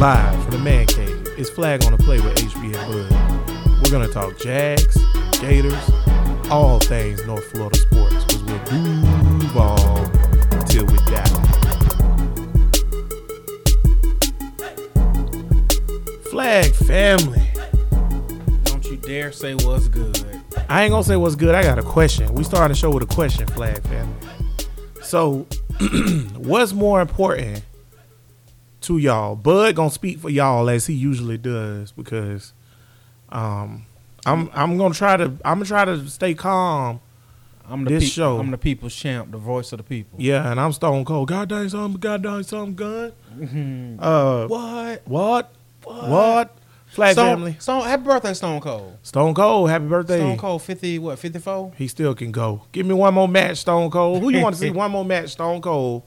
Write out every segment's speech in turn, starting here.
Live from the Man Cave, it's Flag on the Play with HB and Bud. We're gonna talk Jags, Gators, all things North Florida sports, because we'll Duval till we die. Flag family. Don't you dare say what's good. I ain't gonna say what's good. I got a question. We started the show with a question, Flag family. So, what's more important to y'all? Bud gonna speak for y'all as he usually does because, um, I'm I'm gonna try to I'm gonna try to stay calm. I'm the This peop- show- I'm the people's champ, the voice of the people. Yeah, and I'm Stone Cold. God dang something. God dang something. Gun. Uh, What? what? What? Flag Stone, family. Stone, happy birthday, Stone Cold. Stone Cold. Happy birthday. Stone Cold, fifty what? Fifty four. He still can go. Give me one more match, Stone Cold. Who you want to see? one more match, Stone Cold.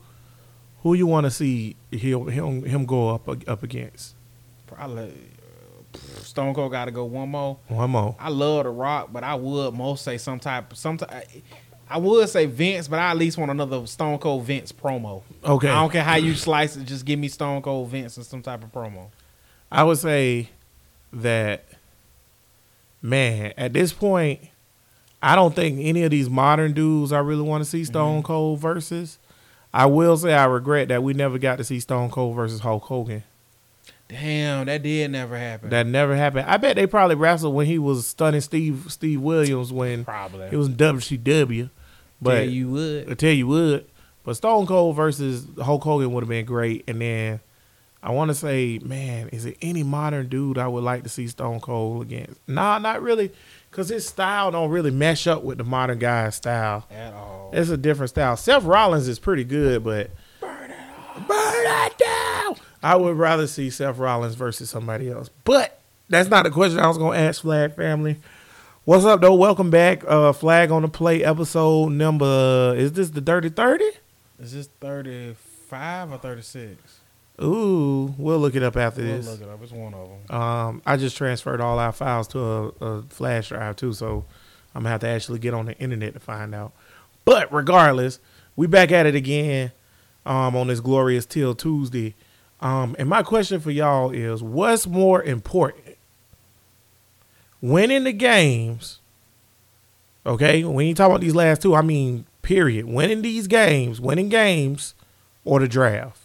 Who you want to see him him him go up up against? Probably. uh, Stone Cold got to go one more. One more. I love The Rock, but I would most say some type, some type. I would say Vince, but I at least want another Stone Cold Vince promo. Okay. I don't care how you slice it, just give me Stone Cold Vince and some type of promo. I would say that man, at this point, I don't think any of these modern dudes I really want to see Stone Mm-hmm. Cold versus. I will say I regret that we never got to see Stone Cold versus Hulk Hogan. Damn, that did never happen. That never happened. I bet they probably wrestled when he was stunning Steve Steve Williams when Probably. it was WCW. But yeah, you would. I tell you would. but Stone Cold versus Hulk Hogan would have been great. And then I want to say, man, is it any modern dude I would like to see Stone Cold against? Nah, not really, because his style don't really mesh up with the modern guy's style. At all. It's a different style. Seth Rollins is pretty good, but burn it, burn it down. I would rather see Seth Rollins versus somebody else. But that's not the question I was gonna ask Flag family. What's up though? Welcome back. Uh Flag on the Play episode number is this the Dirty 30? Is this 35 or 36? Ooh, we'll look it up after We'll this. look it up. It's one of them. Um, I just transferred all our files to a, a flash drive too, so I'm gonna have to actually get on the internet to find out. But regardless, we back at it again um, on this glorious Till Tuesday. Um, and my question for y'all is, what's more important, winning the games? Okay, when you talk about these last two, I mean period. Winning these games, winning games, or the draft.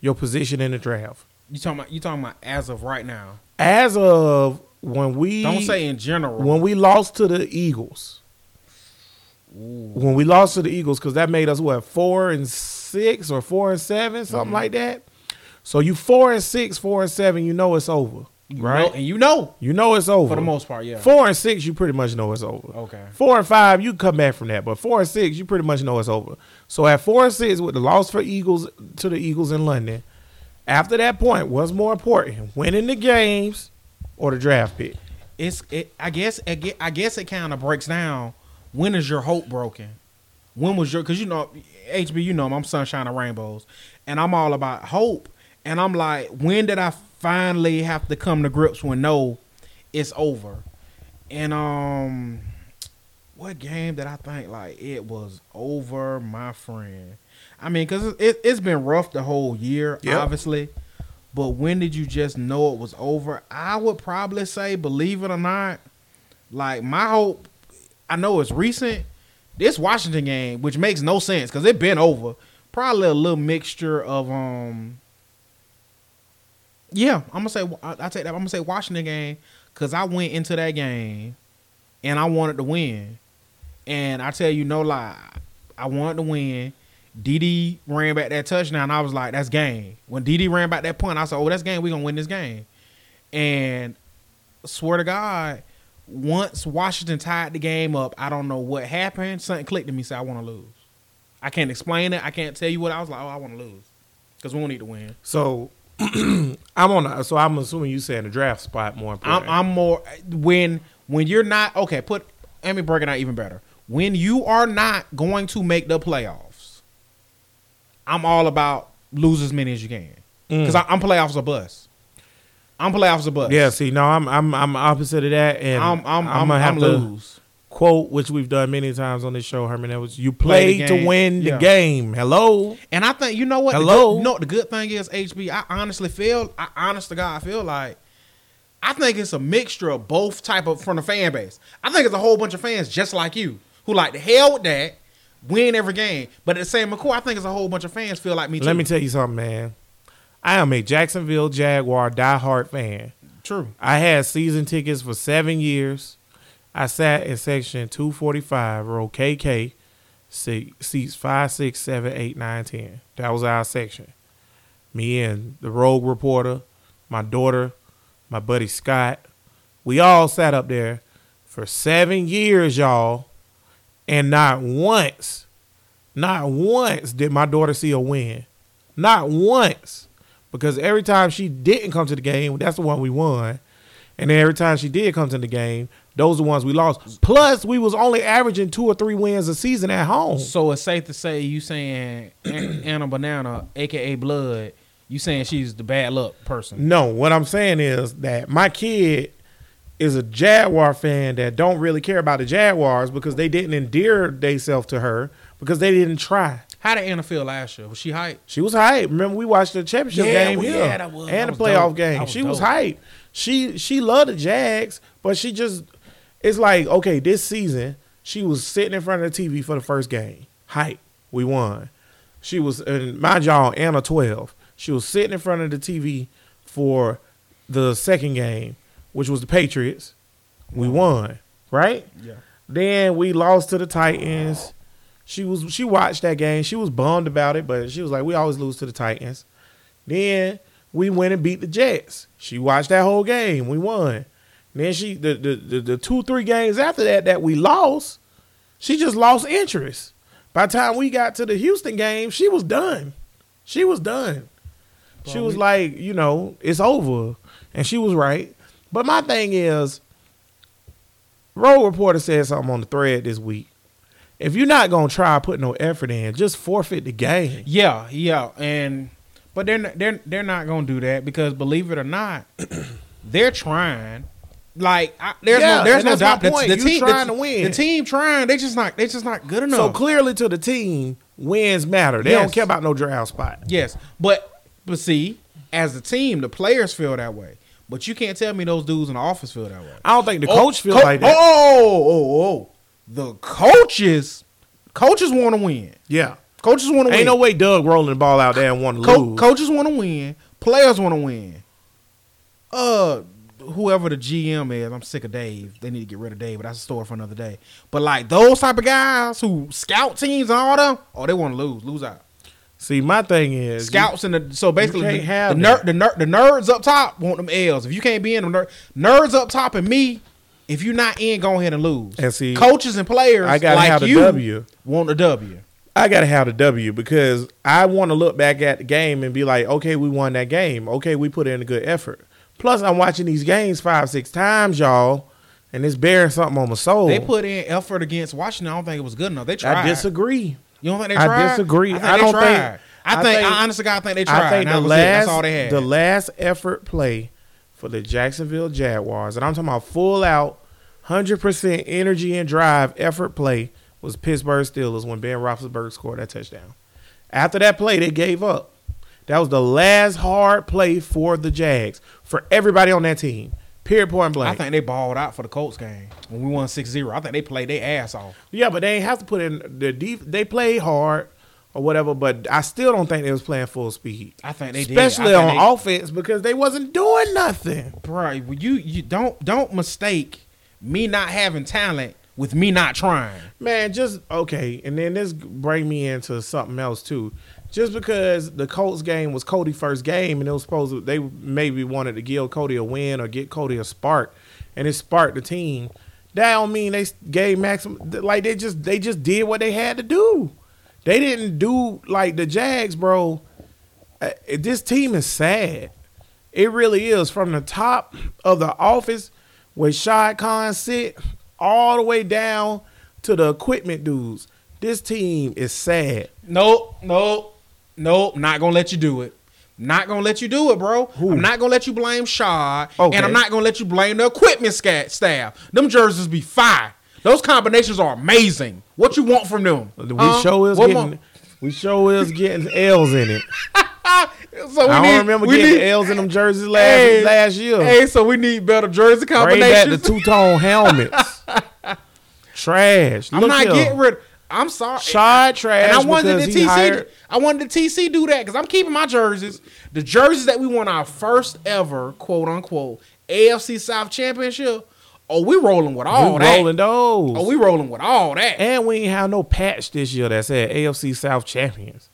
Your position in the draft. You talking about? You talking about as of right now? As of when we Don't say in general. when we lost to the Eagles. When we lost to the Eagles, because that made us what four and six or four and seven, something Mm-hmm. like that. So you four and six, four and seven, you know it's over, You right? know- and you know you know it's over for the most part, yeah. Four and six, you pretty much know it's over. Okay. Four and five, you come back from that, but four and six, you pretty much know it's over. So at four and six, with the loss for Eagles to the Eagles in London, after that point, what's more important, winning the games or the draft pick? It's. It, I guess. I guess, I guess it kind of breaks down. When is your hope broken? When was your? Because you know, HB, you know, I'm sunshine and rainbows, and I'm all about hope. And I'm like, when did I finally have to come to grips when no, it's over? And um, what game did I think like it was over, my friend? I mean, because it, it's been rough the whole year, Yep. obviously. But when did you just know it was over? I would probably say, believe it or not, like my hope. I know it's recent. This Washington game, which makes no sense because it been over. Probably a little mixture of um. Yeah, I'm gonna say I, I take that. I'm gonna say Washington game because I went into that game and I wanted to win, and I tell you no lie, I wanted to win. DD ran back that touchdown. I was like, that's game. When DD ran back that punt, I said, oh, that's game. we going to win this game. And swear to God, once Washington tied the game up, I don't know what happened. Something clicked in me, said, I want to lose. I can't explain it. I can't tell you what I was like, oh, I want to lose. Because we don't need to win. So I'm on. The, so I'm assuming you saying the draft spot more I'm, important. I'm more when when you're not okay. Put let me break it out even better. When you are not going to make the playoffs, I'm all about lose as many as you can mm. because I'm playoffs a bust. I'm playoffs a bust. yeah. See, no, I'm I'm I'm opposite of that, and I'm I'm I'm, gonna I'm, have to. lose. quote, which we've done many times on this show, Herman Edwards. You play, the to win the game. Hello. And I think you know what? The Hello? good, you know what the good thing is, HB. I honestly feel, I honest to God, I feel like I think it's a mixture of both type of from the fan base. I think it's a whole bunch of fans just like you who like the hell with that, win every game. But at the same McCoy, I think it's a whole bunch of fans feel like me too. Let me tell you something, man. I am a Jacksonville Jaguar diehard fan. True. I had season tickets for seven years. I sat in section 245, row KK, seats 5, 6, 7, 8, 9, 10. That was our section. Me and the rogue reporter, my daughter, my buddy Scott, we all sat up there for seven years, y'all. And not once, not once did my daughter see a win. Not once. Because every time she didn't come to the game, that's the one we won. And then every time she did come to the game, those are the ones we lost. Plus, we was only averaging two or three wins a season at home. So it's safe to say you saying Anna Banana, aka Blood, you saying she's the bad luck person. No, what I'm saying is that my kid is a Jaguar fan that don't really care about the Jaguars because they didn't endear themselves to her because they didn't try. How did Anna feel last year? Was she hyped? She was hype. Remember, we watched the championship Yeah, game here yeah, was- and the playoff dope. game. Was she was dope. hype. She she loved the Jags, but she just it's like okay, this season she was sitting in front of the TV for the first game. Hype, we won. She was, and mind y'all, Anna twelve. She was sitting in front of the TV for the second game, which was the Patriots. We won, right? Yeah. Then we lost to the Titans. She was she watched that game. She was bummed about it, but she was like, "We always lose to the Titans." Then we went and beat the Jets. She watched that whole game. We won. Then she the the, the, the two three games after that that we lost, she just lost interest. By the time we got to the Houston game, she was done. She was done. She was we- like, you know, it's over, and she was right. But my thing is, Road Reporter said something on the thread this week. If you're not gonna try put no effort in, just forfeit the game. Yeah, yeah, and but they're not, they're they're not gonna do that because believe it or not, they're trying. Like I, there's Yeah, no there's no doubt point. the You team trying the, to win. The team trying, they just not they just not good enough. So clearly, to the team, wins matter. They Yes. don't care about no draft spot. yes, but but see, as a team, the players feel that way. But you can't tell me those dudes in the office feel that way. I don't think the Oh, coach feel co- like that. Oh, oh, oh, the coaches, coaches want to win. Yeah, Coaches want to win. ain't no way Doug rolling the ball out there and want to Co- lose. coaches want to win. Players want to win. Uh, whoever the GM is, I'm sick of Dave. They need to get rid of Dave, but that's a story for another day. But like those type of guys who scout teams and all them, oh, they want to lose, lose out. See, my thing is Scouts and the so basically the, have the, ner- the, ner- the nerds up top want them L's. If you can't be in them ner- nerds up top and me, if you're not in, go ahead and lose. And see, coaches and players, I gotta like have the W. Want the W. I gotta have the W because I want to look back at the game and be like, okay, we won that game. Okay, we put in a good effort. Plus, I'm watching these games five, six times, y'all, and it's bearing something on my soul. They put in effort against Washington. I don't think it was good enough. They tried. I disagree. You don't think they I tried? disagree. I, think I don't tried. think- I I think. think- I honestly, God, I think they tried. I think the it. last That's all they had. the last effort play for the Jacksonville Jaguars, and I'm talking about full out, hundred percent energy and drive effort play was Pittsburgh Steelers when Ben Roethlisberger scored that touchdown. After that play, they gave up. That was the last hard play for the Jags for everybody on that team. Period. Point I think they balled out for the Colts game when we won 6-0. I think they played their ass off. Yeah, but they ain't have to put in the def- They played hard or whatever, but I still don't think they was playing full speed. I think they especially did. On they- offense because they wasn't doing nothing. Bro, you you don't don't mistake me not having talent with me not trying. Man, just okay, and then this bring me into something else too. Just because the Colts game was Cody's first game, and it was supposed to, they maybe wanted to give Cody a win or get Cody a spark, and it sparked the team. That don't mean they gave maximum. Like they just they just did what they had to do. They didn't do like the Jags, bro. Uh, This team is sad. It really is from the top of the office where Shad Khan sit all the way down to the equipment dudes. This team is sad. Nope, nope, nope. Not gonna let you do it. Not gonna let you do it, bro. Who? I'm not gonna let you blame Shad, Okay. and I'm not gonna let you blame the equipment staff. Them jerseys be fire. Those combinations are amazing. What you want from them? We show is getting mo- we show is getting L's in it. so we I need, don't remember we getting need, L's in them jerseys last Hey, last year. Hey, so we need better jersey combinations. Bring back the two tone helmets. trash. I'm Look not here. getting rid. I'm sorry. Shad trash and I wanted the TC. hired. I wanted the TC do that because I'm keeping my jerseys. The jerseys that we won our first ever quote unquote AFC South championship. Oh, we rolling with all we that. rolling those. Oh, we rolling with all that. and we ain't have no patch this year that said AFC South champions.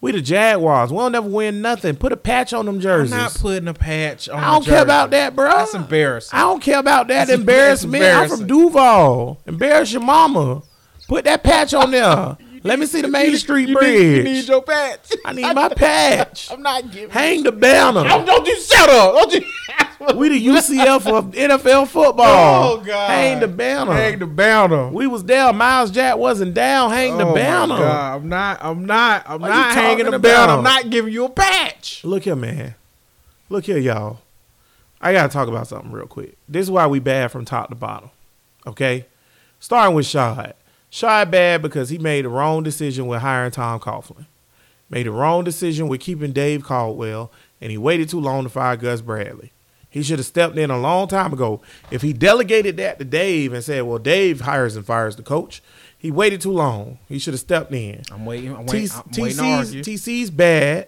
We the Jaguars. We don't never win nothing. Put a patch on them jerseys. I'm not putting a patch on. I don't care about that, bro. That's embarrassing. I don't care about that That's embarrassment. I'm from Duval. Embarrass your mama. Put that patch on there. Let me see the Main Street you Bridge. Need, you need your patch. I need my patch. I'm not giving. Hang the banner. Don't, don't you shut up. Don't you. We the UCF of NFL football. Oh, God. Hang the banner. Hang the banner. we was down. Myles Jack wasn't down. Hang the Oh, my banner. God. I'm not. I'm not. I'm What not hanging the banner. I'm not giving you a patch. Look here, man. Look here, y'all. I gotta talk about something real quick. This is why we bad from top to bottom. Okay? Starting with Shad. Shad bad because he made the wrong decision with hiring Tom Coughlin. Made the wrong decision with keeping Dave Caldwell, and he waited too long to fire Gus Bradley. He should have stepped in a long time ago. If he delegated that to Dave and said, Well, Dave hires and fires the coach, he waited too long. He should have stepped in. I'm waiting. I'm, waiting, I'm TC's. TC's bad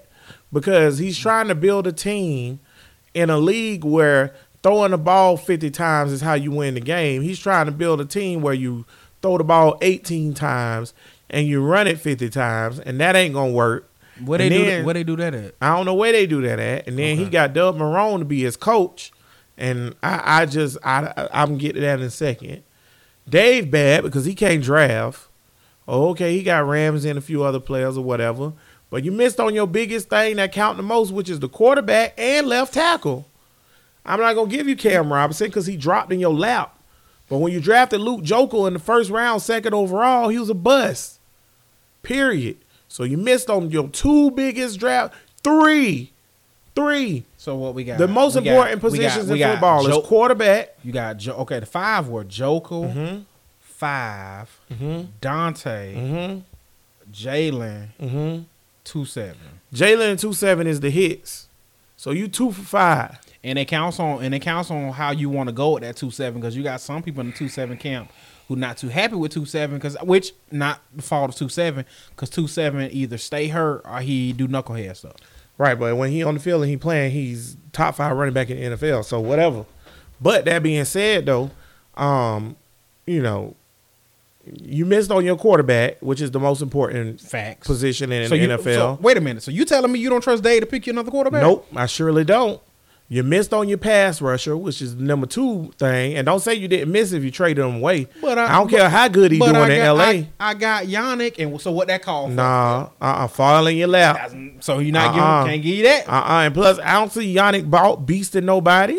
because he's trying to build a team in a league where throwing the ball 50 times is how you win the game. He's trying to build a team where you throw the ball 18 times and you run it 50 times, and that ain't going to work. where they And do? then- That, where they do that at? I don't know where they do that at. And then he got Doug Marone to be his coach. And I, I just, I, I'm getting to that in a second. Dave bad because he can't draft. Oh, okay, he got Ramsey and a few other players or whatever. But you missed on your biggest thing that count the most, which is the quarterback and left tackle. I'm not gonna give you Cam Robinson because he dropped in your lap. But when you drafted Luke Joeckel in the first round, second overall, he was a bust. Period. So you missed on your two biggest draft, three, three. So what we got? The most We got- important we got- positions we in football Jo- is quarterback. You got jo- okay. The five were Jokel, Mm-hmm. 5 Mm-hmm. Dante, Mm-hmm. Jalen, Mm-hmm. two seven, Jalen and two seven is the hits. So you two for five. And it counts on and it counts on how you want to go with that two seven because you got some people in the two seven camp who not too happy with two seven because which not the fault of two seven because two seven either stay hurt or he do knucklehead stuff. Right, but when he on the field and he playing, he's top five running back in the NFL. So whatever. But that being said, though, um, you know, you missed on your quarterback, which is the most important Facts. position in so the you, NFL. so wait a minute. So you telling me you don't trust Day to pick you another quarterback? Nope, I surely don't. You missed on your pass rusher, which is the number two thing. And don't say you didn't miss if you traded him away. But I- I, don't care how good he's doing I in LA. I, I got Yannick, and so what that call? nah, uh, uh fall in your lap. That's- So you not Uh-uh. giving? Can't give you that. Uh uh And plus, I don't see Yannick bought beasting nobody.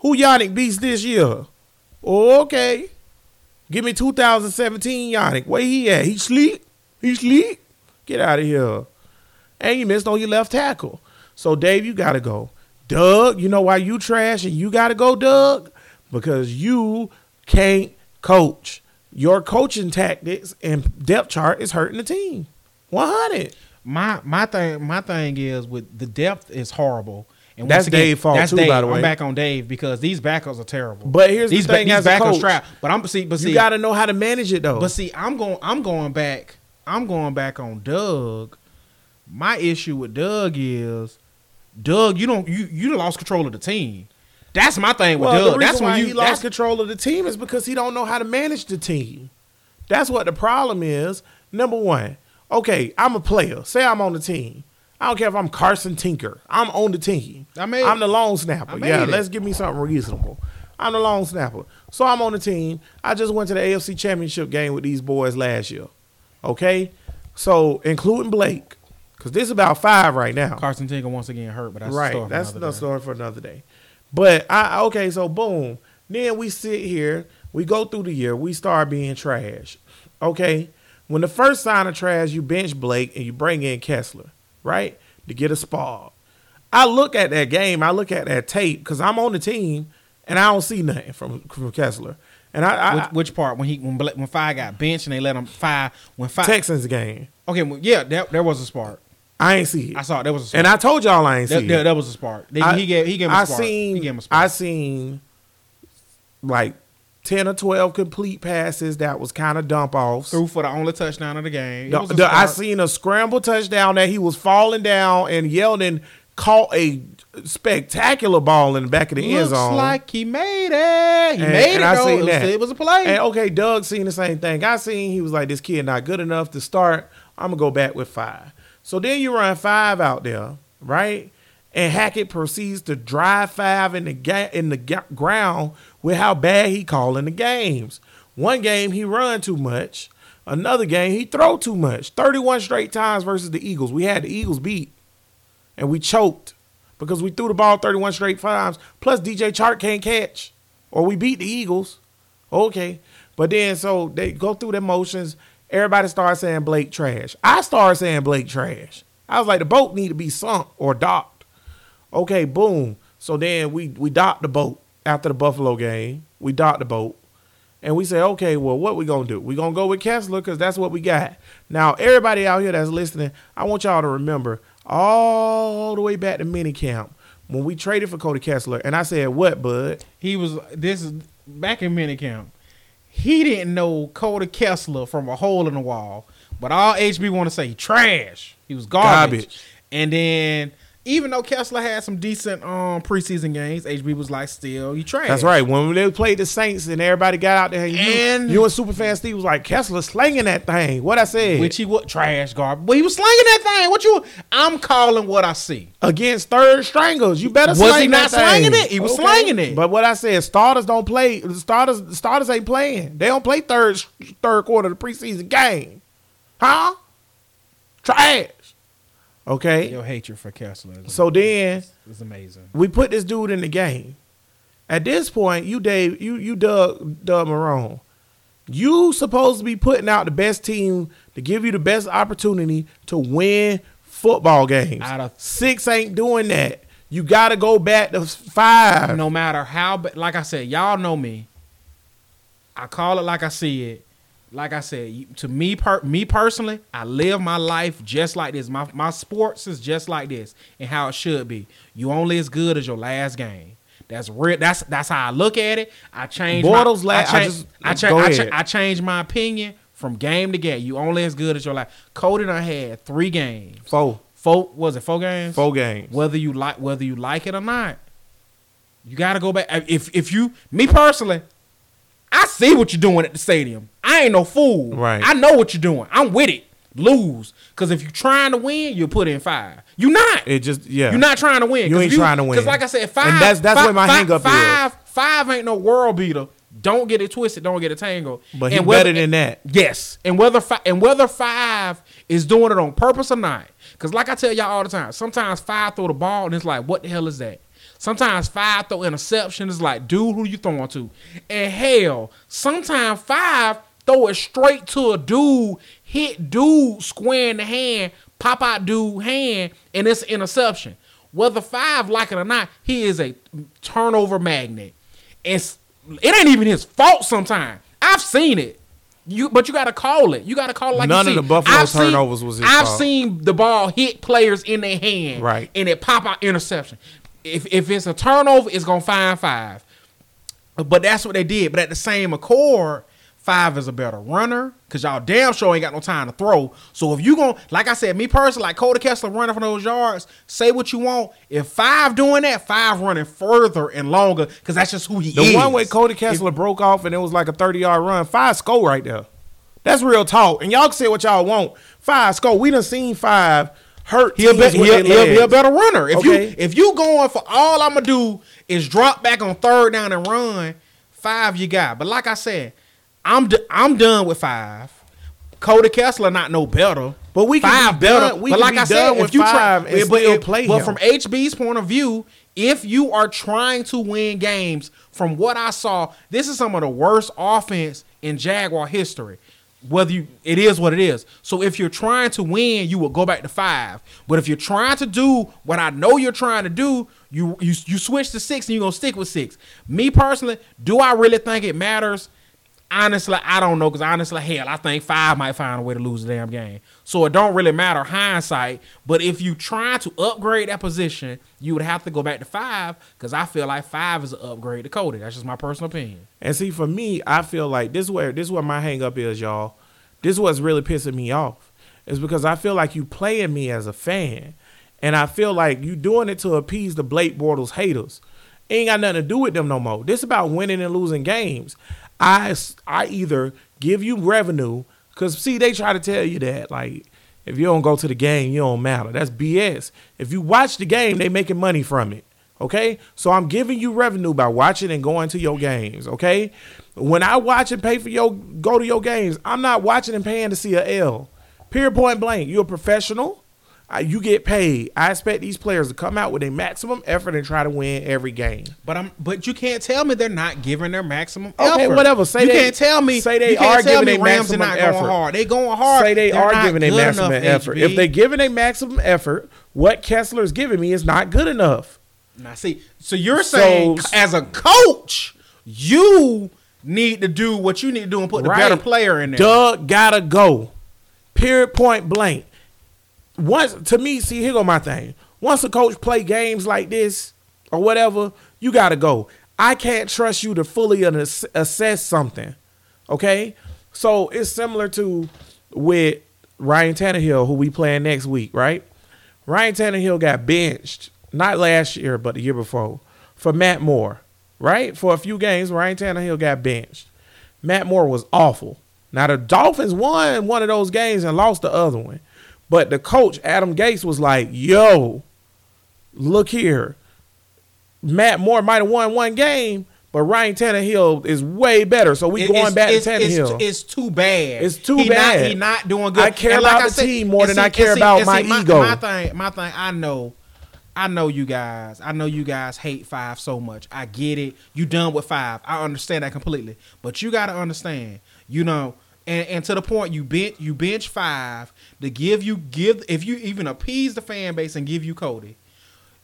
Who Yannick beats this year? Oh, okay. Give me 2017 Yannick. Where he at? He sleep? He sleep? Get out of here. And you missed on your left tackle. So, Dave, you got to go. Doug, you know why you trash and you got to go, Doug? Because you can't coach. Your coaching tactics and depth chart is hurting the team. 100. My my thing my thing is with the depth is horrible. And That's again, Dave's fault that's too, Dave. by the way. I'm back on Dave because these backups are terrible. But here's the these thing these as a coach. trap. But I'm see, but see, you got to know how to manage it, though. but see, I'm going, I'm going back, I'm going back on Doug. My issue with Doug is, Doug, you don't, you you lost control of the team. That's my thing with Well, Doug. reason That's why when you he lost control of the team is because he don't know how to manage the team. That's what the problem is. Number one, okay, I'm a player. Say I'm on the team. I don't care if I'm Carson Tinker. I'm on the team. I made I'm the long snapper. Yeah, it. let's give me something reasonable. I'm the long snapper. So I'm on the team. I just went to the AFC Championship game with these boys last year. Okay? So including Blake. Because this is about five right now. Carson Tinker once again hurt, but that's right. story for That's another story for another day. But I okay, so boom. Then we sit here, we go through the year, we start being trash. Okay? When the first sign of trash, you bench Blake and you bring in Kessler, right? To get a spar. I look at that game, I look at that tape, because I'm on the team, and I don't see nothing from from Kessler. And I, I, which, which part when he when when Five got benched and they let him Five when Five Texans game, okay well, yeah there, there was a spark I ain't see it. I saw it, there was a spark and I told y'all I ain't see there, there, it. there was a spark They- I- he gave he gave him a I spark seen he gave him a spark I seen like ten or twelve complete passes that was kind of dump offs. threw for the only touchdown of the game The- the- I seen a scramble touchdown that he was falling down and Yeldon caught a spectacular ball in the back of the end zone. Looks like he made it. He And- made and it. I seen it, was, that. it was a play. And okay, Doug seen the same thing. I seen he was like, this kid not good enough to start. I'm gonna go back with five. So then you run five out there, right? And Hackett proceeds to drive five in the ga- in the ga- ground with how bad he calling the games. One game he run too much. Another game he throw too much. 31 straight times versus the Eagles. We had the Eagles beat, and we choked because we threw the ball 31 straight times. Plus DJ Chark can't catch, or we beat the Eagles. Okay. But then so they go through the motions. Everybody started saying Blake trash. I started saying Blake trash. I was like, the boat need to be sunk or docked. Okay, boom. So then we we docked the boat after the Buffalo game. We docked the boat. And we say, okay, well, what we gonna do? We gonna go with Kessler because that's what we got. Now, everybody out here that's listening, I want y'all to remember all the way back to minicamp when we traded for Cody Kessler, and I said, what, bud? he was this is back in minicamp. He didn't know Cody Kessler from a hole in the wall, but all HB want to say trash. He was garbage. Garbage. And then even though Kessler had some decent um preseason games, HB was like, still you trash. That's right. When they played the Saints and everybody got out there, and you, And- you and Superfan Steve was like, Kessler slanging that thing. What I said Which he was trash garbage. Well, he was slinging that thing. What you? I'm calling what I see. against third strangles, you better Was slang he not that thing. slanging it? He was slanging it. But what I said, starters don't play. Starters starters ain't playing. They don't play third third quarter of the preseason game, huh? Trash. Okay. Your hatred for Kessler So then is amazing. we put this dude in the game. At this point, you Dave, you you Doug Doug Marone, you supposed to be putting out the best team to give you the best opportunity to win football games. Out of- Six ain't doing that. You got to go back to five. no matter how ba- like I said, y'all know me. I call it like I see it. Like I said, to me per me personally, I live my life just like this. My my sports is just like this and how it should be. You only as good as your last game. That's real. That's that's how I look at it. I change. Bortles my, la- I, I change, just- I, cha- I, cha- I changed my opinion from game to game. You only as good as your last. Cody done had three games. Four. Four was it four games? Four games. whether you like whether you like it or not. You got to go back. If if you me personally, I see what you're doing at the stadium. I ain't no fool. Right. I know what you're doing. I'm with it. Lose because if you're trying to win, you put in five. You're not. It just yeah. You're not trying to win. You ain't if trying to win. Because like I said, five. And that's- that's five, where my five, hang up is. five, Five ain't no world beater. Don't get it twisted. Don't get it tangled. But he And whether- better than that. Yes, and whether fi- and whether five is doing it on purpose or not, because like I tell y'all all the time, sometimes five throw the ball and it's like, what the hell is that? Sometimes five throw interception is like, dude, who you throwing to? And hell, sometimes five throw it straight to a dude, hit dude square in the hand, pop out dude hand, and it's an interception. Whether five like it or not, he is a turnover magnet. It's it ain't even his fault sometimes. I've seen it. You but you gotta call it. You gotta call it like None of the Buffalo I've seen- turnovers was his fault. I've fault. seen the ball hit players in their hand, Right. and it pop out interception. If if it's a turnover, it's gonna find five. But that's what they did. But at the same accord, five is a better runner because y'all damn sure ain't got no time to throw. So if you gonna, like I said, me personally, like Cody Kessler running for those yards, say what you want. If five doing that, five running further and longer because that's just who he The is. The one way Cody Kessler broke off and it was like a 30 yard run, five score right there. That's real talk. And y'all can say what y'all want. Five score. We done seen five hurt. He'll be, with he'll, he'll be a better runner. If Okay. you if you going for all I'm gonna do is drop back on third down and run, five you got. But like I said, I'm d- I'm done with five. Cody Kessler not no better. But we can five be better. done- we but like be I said, if you try, and but, it- play but him. from HB's point of view, if you are trying to win games, from what I saw, this is some of the worst offense in Jaguar history. Whether you it is what it is. So if you're trying to win, you will go back to five. But if you're trying to do what I know you're trying to do, you you you switch to six and you're gonna stick with six. Me personally, do I really think it matters? Honestly, I don't know because honestly, hell, I think five might find a way to lose the damn game. So it don't really matter hindsight. But if you try to upgrade that position, you would have to go back to five because I feel like five is an upgrade to Cody. That's just my personal opinion. And see, for me, I feel like this is where this is where my hang up is, y'all. This is what's really pissing me off. Is because I feel like you playing me as a fan. And I feel like you doing it to appease the Blake Bortles haters. Ain't got nothing to do with them no more. This about winning and losing games. I I either give you revenue because see they try to tell you that like if you don't go to the game you don't matter. That's BS. If you watch the game they making money from it. Okay, so I'm giving you revenue by watching and going to your games. Okay, when I watch and pay for your go to your games, I'm not watching and paying to see a L. Period, point blank. You're a professional. Uh, you get paid. I expect these players to come out with a maximum effort and try to win every game. But I'm but you can't tell me they're not giving their maximum Okay, effort. whatever. Say you they- can't tell me say they are giving a Rams maximum not effort. going hard. They going hard. Say they They're are giving a maximum enough, effort. HB. If they're giving a maximum effort, what Kessler's giving me is not good enough. Now see, so you're So- saying as a coach, you need to do what you need to do and put the better player in there. Doug gotta go. Period. Point blank. Once to me, see here go my thing. Once a coach play games like this or whatever, you gotta go. I can't trust you to fully assess something. Okay, so it's similar to with Ryan Tannehill, who we playing next week, right? Ryan Tannehill got benched not last year, but the year before for Matt Moore, right? For a few games, Ryan Tannehill got benched. Matt Moore was awful. Now the Dolphins won one of those games and lost the other one. But the coach, Adam Gates, was like, yo, look here. Matt Moore might have won one game, but Ryan Tannehill is way better. So we It- going back it's, to it's- Tannehill. It's, too bad. It's too he bad. Not, he not doing good. I care And about the said- team more than see- I care see- about my see, my, ego. My thing, my thing. I know, I know you guys. I know you guys hate five so much. I get it. You done with five. I understand that completely. But you got to understand. You know. And, and to the point you bench you bench five to give you give if you even appease the fan base and give you Cody,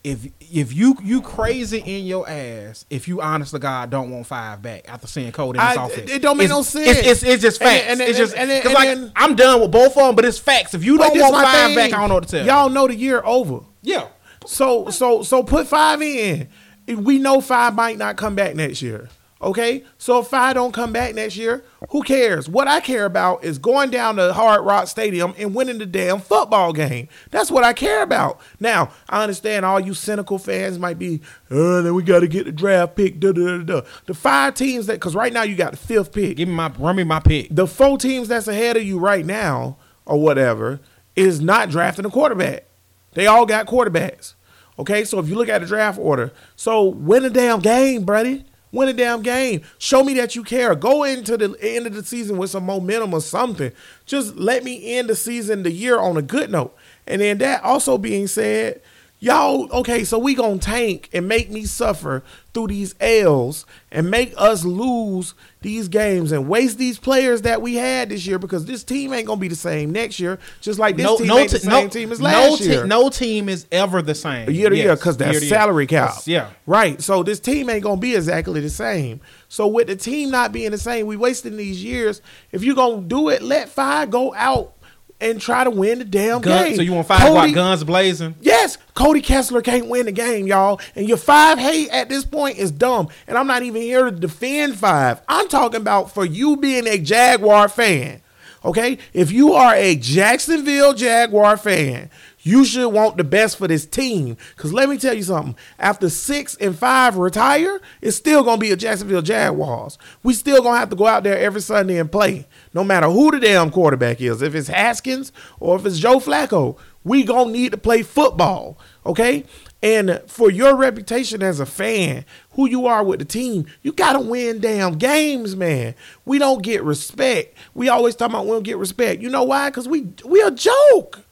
if if you you crazy in your ass if you honest to God don't want five back after seeing Cody in this I- offense. it don't make It's- no sense. It's, it's, it's just And facts. and then- it's just and because and like then- I'm done with both of them, but it's facts. If you don't want five thing. back, I don't know what to tell. Y'all know the year over. yeah. So so so put five in. We know five might not come back next year. Okay? So if I don't come back next year, who cares? What I care about is going down to Hard Rock Stadium and winning the damn football game. That's what I care about. Now, I understand all you cynical fans might be, oh, then we got to get the draft pick. Da, da, da, da. The five teams that, because right now you got the fifth pick Give me my run me my pick. the four teams that's ahead of you right now or whatever is not drafting a quarterback. They all got quarterbacks. Okay, so if you look at the draft order, so win a damn game, buddy. Win a damn game. Show me that you care. Go into the end of the season with some momentum or something. Just let me end the season, the year on a good note. And then that also being said, y'all okay so we gonna tank and make me suffer through these l's and make us lose these games and waste these players that we had this year because this team ain't gonna be the same next year just like this team ain't the same team as last te- year no team is ever the same. year to year because that's year. salary cap. Yeah. Right. So this team ain't gonna be exactly the same. So with the team not being the same, we wasting these years. If you gonna do it, let five go out and try to win the damn Gun- game. so you want five out guns blazing? Yes, Cody Kessler can't win the game, y'all. And your five hate at this point is dumb. And I'm not even here to defend five. I'm talking about for you being a Jaguar fan. Okay? If you are a Jacksonville Jaguar fan, you should want the best for this team. Because let me tell you something. After six and five retire, it's still going to be a Jacksonville Jaguars. We still going to have to go out there every Sunday and play. No matter who the damn quarterback is. If it's Haskins or if it's Joe Flacco, we to need to play football. Okay? And for your reputation as a fan, who you are with the team, you got to win damn games, man. We don't get respect. We always talk about we don't get respect. You know why? Because we, we a joke.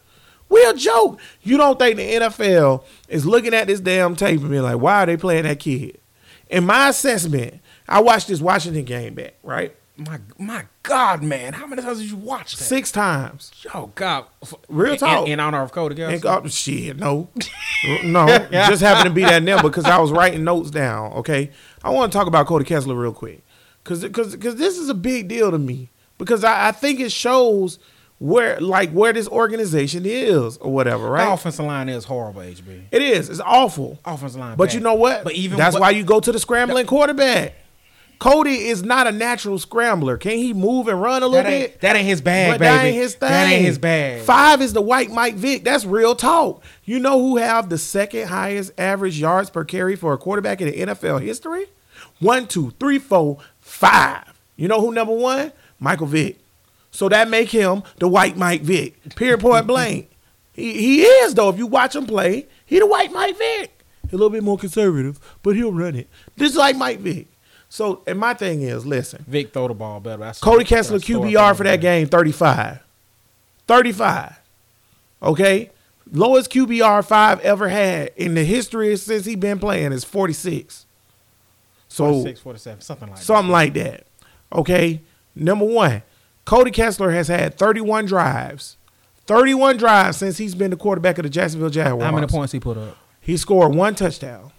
We a joke. You don't think the NFL is looking at this damn tape and being like, why are they playing that kid? In my assessment, I watched this Washington game back, right? My my God, man! How many times did you watch that? Six times. Oh God! Real talk. In, in honor of Cody Kessler. And oh, shit, no, no, just happened to be that number because I was writing notes down. Okay, I want to talk about Cody Kessler real quick because because because this is a big deal to me because I, I think it shows where like where this organization is or whatever, The right? offensive line is horrible. HB. It is. It's awful. Offensive line. But bad. you know what? But even that's but- why you go to the scrambling quarterback. Cody is not a natural scrambler. Can he move and run a little that bit? that ain't his bag, but baby. that ain't his thing. That ain't his bag. Five is the white Mike Vick. That's real talk. You know who have the second highest average yards per carry for a quarterback in the NFL history? One, two, three, four, five. You know who number one? Michael Vick. So that make him the white Mike Vick. Period. Point blank. He he is though. If you watch him play, he the white Mike Vick. A little bit more conservative, but he'll run it. This is like Mike Vick. So and my thing is, listen. Vick throw the ball better. That's Cody Kessler QBR for that me. game 35. 35. Okay? Lowest QBR 5 ever had in the history since he been playing is 46. So 46, 47, something like that. something like that. Okay? Number 1, Cody Kessler has had 31 drives. 31 drives since he's been the quarterback of the Jacksonville Jaguars. How many points he put up? He scored one touchdown.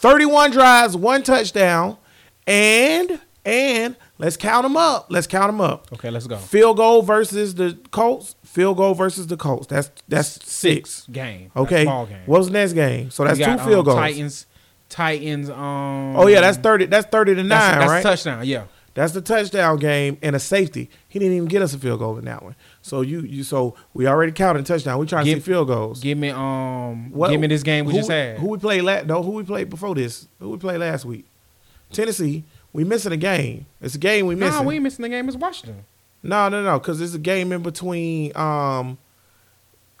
31 drives, one touchdown, and and let's count them up. Let's count them up. Okay, let's go. Field goal versus the Colts. Field goal versus the Colts. That's that's six. game. Okay. That's game. What was the next game? So that's We two field um, goals. Titans, Titans. Um, Oh yeah, that's thirty. That's thirty to nine, that's, that's right? a touchdown. Yeah. That's the touchdown game and a safety. He didn't even get us a field goal in that one. So you you so we already counted touchdown. We trying to Give- see field goals. Give me um. What- give me this game we who, just had. Who we played last? No, who we played before this? Who we played last week? Tennessee. We missing a game. It's a game we missing. Nah, we ain't missing the game. It's Washington. no, no, no, because it's a game in between um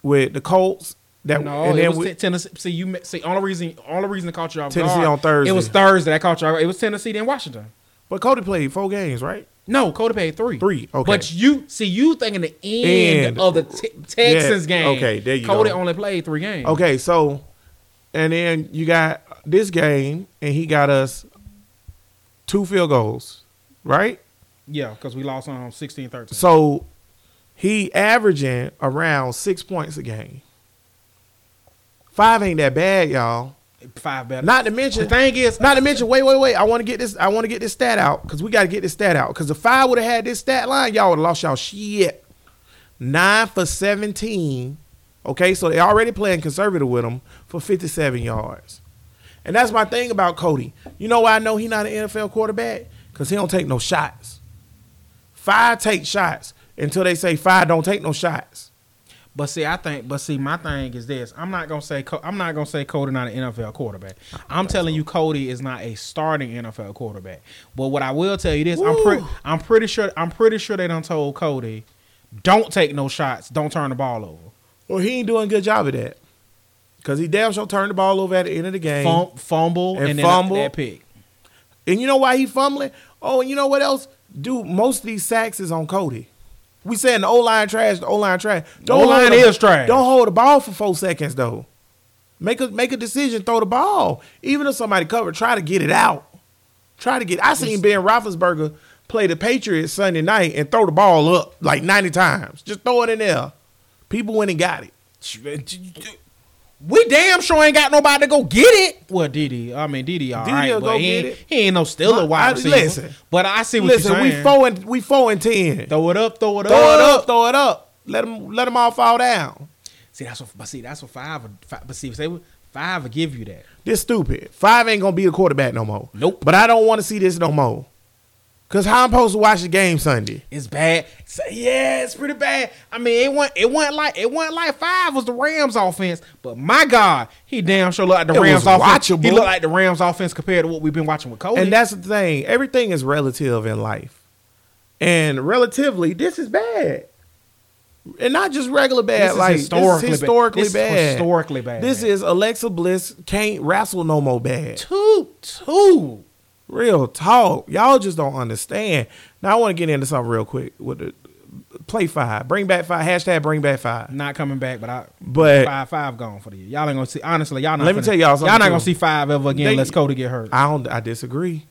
with the Colts. That No, and it then was we, Tennessee. See, you see. Only reason, only reason that caught you off Tennessee guard, on Thursday. It was Thursday that caught you. off- It was Tennessee then Washington. but Cody played four games, right? No, Cody paid three. Three, okay. But you see, you thinking the end, of the te- Texans Yeah, game. okay, there you Cody go. only played three games. Okay, so and then you got this game, and he got us two field goals, right? Yeah, because we lost on 16-13. So he averaging around six points a game. Five ain't that bad, y'all. Five better. Not to mention, the thing is, not to mention. Wait, wait, wait. I want to get this. I want to get this stat out because we got to get this stat out. Because if I would have had this stat line, y'all would have lost y'all shit. Nine for seventeen. Okay, so they already playing conservative with him for fifty-seven yards. And that's my thing about Cody. You know why I know he not an NFL quarterback? Because he don't take no shots. Five take shots until they say five don't take no shots. But see, I think, but see, my thing is this: I'm not gonna say, I'm not gonna say Cody not an NFL quarterback. I'm telling you, Cody is not a starting NFL quarterback. But what I will tell you this: I'm pretty, I'm pretty sure, I'm pretty sure they done told Cody, don't take no shots, don't turn the ball over, Well, he ain't doing a good job of that. Because he damn sure turned the ball over at the end of the game. Fum- fumble And and, then fumble. that pick. And you know why he fumbling? Oh, and you know what else? Dude, most of these sacks is on Cody. We saying the O line trash, the O line trash. O-line is trash. Don't hold the ball for four seconds though. Make a make a decision, throw the ball. Even if somebody covered, try to get it out. Try to get. I seen Ben Roethlisberger play the Patriots Sunday night and throw the ball up like ninety times. Just throw it in there. People went and got it. We damn sure ain't got nobody to go get it. Well, Didi, I mean Didi, all Didi right, but he, ain't, he ain't no still a wide receiver. listen. but I see what Listen, you're saying. we four and we four and ten. throw it up, throw it Throw up, throw it up, throw it up. Let them let them all fall down. See, that's what. But see, that's what five. five but see, say five will give you that. This stupid. Five ain't gonna be the quarterback no more. Nope. But I don't want to see this no more. Cause how I'm supposed to watch the game Sunday? It's bad. So, yeah, it's pretty bad. I mean, it went. It went like it went like five was the Rams offense, but my God, he damn sure looked like the It Rams offense. He looked like the Rams offense compared to what we've been watching with Cody. And that's the thing. Everything is relative in life. And relatively, this is bad. And not just regular bad. This is like historically this is bad. historically This is bad. historically bad. This is Alexa Bliss can't wrestle no more bad. two, two. Real talk. Y'all just don't understand. Now I want to get into something real quick with the play five. Bring back five. Hashtag bring back five. Not coming back, but I But five five gone for the year. Y'all ain't gonna see. Honestly, y'all not. Let me tell y'all something, Y'all not gonna see five ever again They- unless Cody get hurt. I don't. I disagree.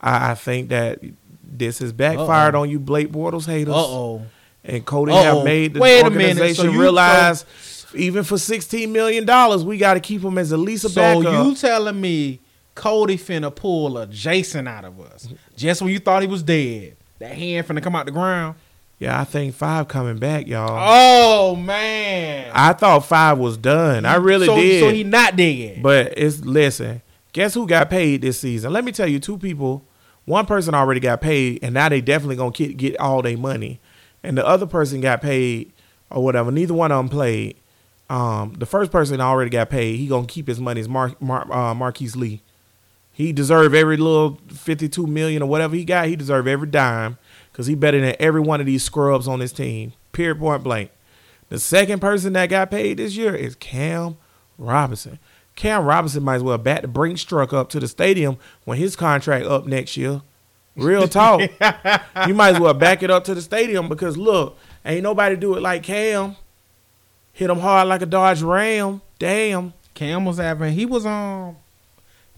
I, I think that this has backfired Uh-oh. on you, Blake Bortles haters. Uh oh. And Cody Uh-oh. have made the Wait organization so realize even for sixteen million dollars, we got to keep him as at least a So backup. you telling me Cody finna pull a Jason out of us just when you thought he was dead? That hand finna come out the ground. yeah, I think five coming back, y'all. Oh man. I thought five was done. I really so, did. So he not dead. But it's listen. Guess who got paid this season? Let me tell you, two people. One person already got paid, and now they definitely gonna get, get all their money, and the other person got paid or whatever. Neither one of them played. Um, the first person already got paid. He gonna keep his money. Is Mar- Mar- uh, Marquise Lee. He deserve every little fifty-two million or whatever he got. He deserve every dime because he better than every one of these scrubs on his team. Period. Point blank. The second person that got paid this year is Cam Robinson. Cam Robinson might as well bat the brink truck up to the stadium when his contract up next year. Real talk. you might as well back it up to the stadium because look, ain't nobody do it like Cam. Hit him hard like a Dodge Ram. Damn. Cam was having he was um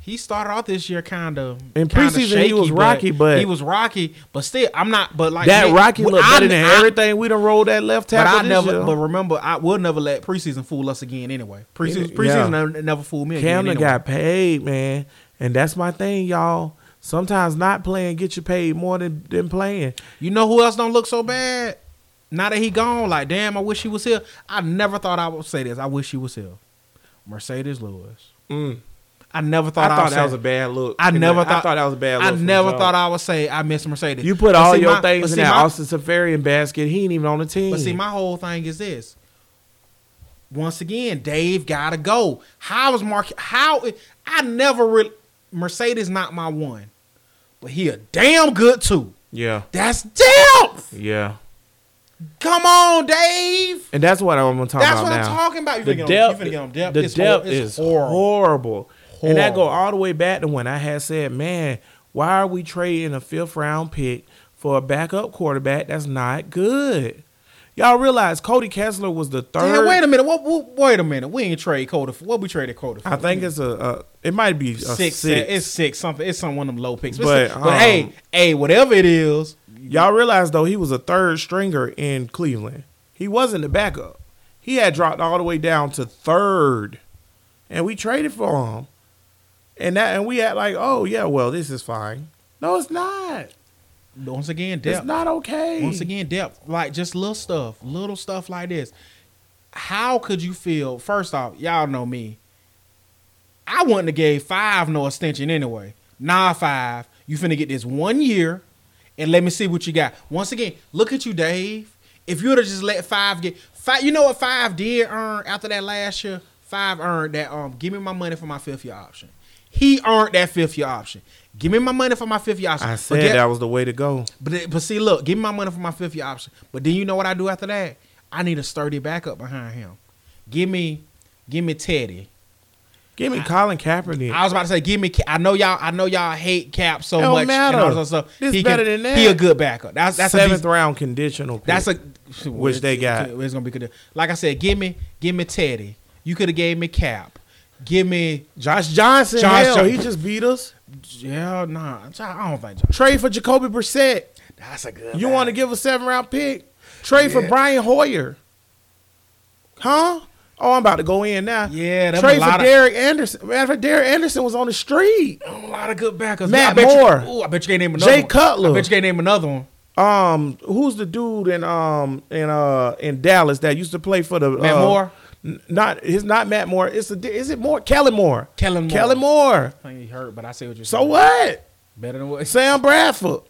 he started off this year kind of In preseason, he was rocky, but- he was rocky. But still, I'm not. But like that me- Rocky look better than I- everything we done rolled that left tackle. But I never. year. But remember, I will never let preseason fool us again. Anyway, preseason preseason never, never fooled me again. Anyway. got paid, man. And that's my thing, y'all. Sometimes not playing get you paid more than, than playing. You know who else don't look so bad? Now that he gone, like damn, I wish he was here. I never thought I would say this. I wish he was here. Marcedes Lewis. Mm. I never thought I, thought that say- was a bad look. I And never I thought- thought that was a bad look. I never thought. I would say I miss Marcedes. You put But all see, your my- things in that my- Austin Seferian basket. He ain't even on the team. But see, my whole thing is this. Once again, Dave gotta go. How is Mark? How I never really Marcedes not my one, but he a damn good two. yeah, That's depth. yeah. Come on, Dave. And that's what I'm gonna talk That's about That's what now. I'm talking about. You the finna get depth, on, you finna get on depth. the It's depth hor- is horrible. horrible. And that go all the way back to when I had said, man, why are we trading a fifth round pick for a backup quarterback that's not good? Y'all realize Cody Kessler was the third. Damn, wait a minute. What, what, wait a minute. We ain't trade Cody. For, what we traded Cody for? I think it's a, a it might be a six. six. It's six something. It's some one of them low picks. But, But, still- but hey, um, hey, whatever it is, Y'all realize though he was a third stringer in Cleveland. He wasn't the backup. He had dropped all the way down to third, and we traded for him. And that and we had like, oh yeah, well this is fine. No, it's not. once again, It's depth. not okay. Once again, depth. Like just little stuff, little stuff like this. How could you feel? First off, y'all know me. I wouldn't have gave five no extension anyway. Nah, five. You finna get this one year, and let me see what you got. Once again, look at you, Dave. If you would have just let five get five, you know what five did earn after that last year. Five earned that. Um, give me my money for my fifth year option. He earned that fifth year option. Give me my money for my fifth year option. I said get- that was the way to go. but but see, look, give me my money for my fifth year option. But then you know what I do after that? I need a sturdy backup behind him. Give me, give me Teddy. Give me Colin Kaepernick. I was about to say, give me. I know y'all. I know y'all hate Cap so It don't much. matter. And all this stuff. This he better can- than that. He a good backup. That's that's Seventh a round conditional. Pick. That's a Which they got. It's gonna be good. Like I said, give me, give me Teddy. You could have gave me Cap. Give me, Josh Johnson. Josh hell, he just beat us. yeah, nah. I don't think Josh. Trade for Jacoby Brissett. That's a good. You want to give a seven round pick? Trade for Brian Hoyer. Huh? Oh, I'm about to go in now. Yeah, Trade a for lot of- Derek Anderson. Matter of fact, Derek Anderson was on the street. A lot of good backups. Matt bet Moore. You, ooh, I bet you can't name another Jay one. Cutler. I bet you can't name another one. Um, who's the dude in um in uh in Dallas that used to play for the Matt uh, Moore. N- Not it's not Matt Moore. It's a is it Moore? Kellen Moore. Kellen Moore. Kellen Moore. I think he hurt, but I see what you're So saying. So what? Better than what? Sam Bradford.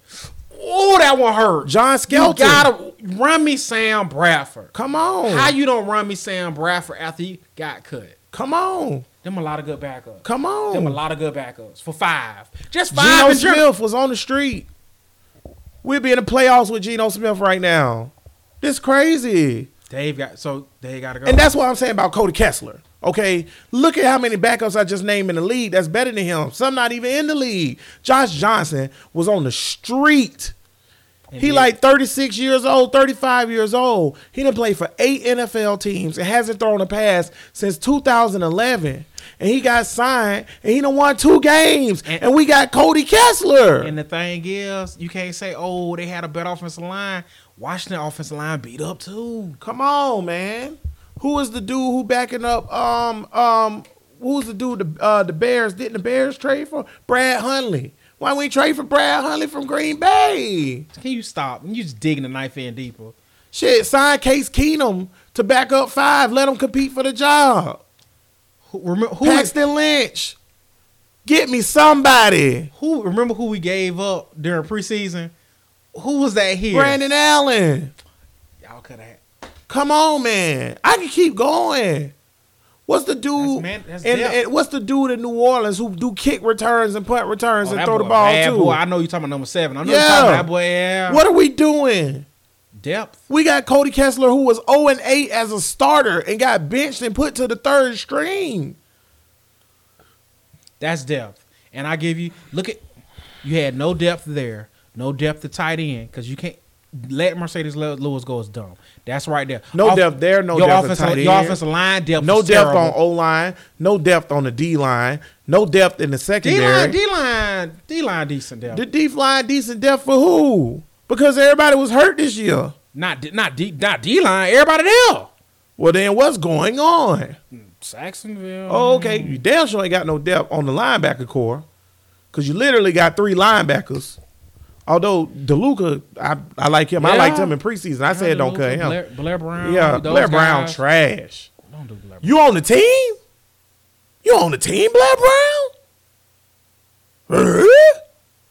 Oh, that one hurt. John Skelton. You gotta run me Sam Bradford. Come on. How you don't run me Sam Bradford after you got cut? Come on. Them a lot of good backups. Come on. Them a lot of good backups for five. Just five. Geno and Jer- Smith was on the street. We'd be in the playoffs with Geno Smith right now. This crazy. Dave got so Dave got to go. And that's what I'm saying about Cody Kessler. Okay, look at how many backups I just named in the league. That's better than him. Some not even in the league. Josh Johnson was on the street. And He like 36 years old, 35 years old. He done played for eight NFL teams and hasn't thrown a pass since 2011. And he got signed, and he don't won two games, and, And- we got Cody Kessler. And the thing is, you can't say, "Oh, they had a better offensive line." Washington offensive line beat up too. Come on, man. Who is the dude who backing up? Um, um, who's the dude? The uh, the Bears didn't the Bears trade for Brad Hundley? Why we trade for Brad Hundley from Green Bay? Can you stop? You just digging the knife in deeper. Shit, sign Case Keenum to back up five. Let him compete for the job. Who, remember who? Paxton Lynch, get me somebody. Who remember who we gave up during preseason? Who was that here? Brandon Allen. Y'all could have. Come on, man. I can keep going. What's the dude? That's man- that's and, and what's the dude in New Orleans who do kick returns and punt returns Oh, and throw the ball too? Boy, I know you're talking about number seven. I know Yeah. you're talking about that boy. Yeah. What are we doing? Depth? We got Cody Kessler who was 0 and 8 as a starter and got benched and put to the third string. That's depth. And I give you look at you had no depth there, no depth to tight end because you can't let Marcedes Lewis go is dumb. That's right there. No depth there, no your depth offensive, tight Your end. offensive line depth. No depth terrible. on O line, no depth on the D line, no depth in the secondary. D line. D line. D line decent depth. The D line decent depth for who? Because everybody was hurt this year. not D- not D not D line. Everybody there. Well, then what's going on? Sacksonville. Oh, okay. You damn sure ain't got no depth on the linebacker corps. Because you literally got three linebackers. Although DeLuca, I, I like him. I Yeah. liked him in preseason. I said don't cut him. Blair, Blair Brown. yeah, Blair Brown trash. Don't do Blair. You on the team? You on the team, Blair Brown?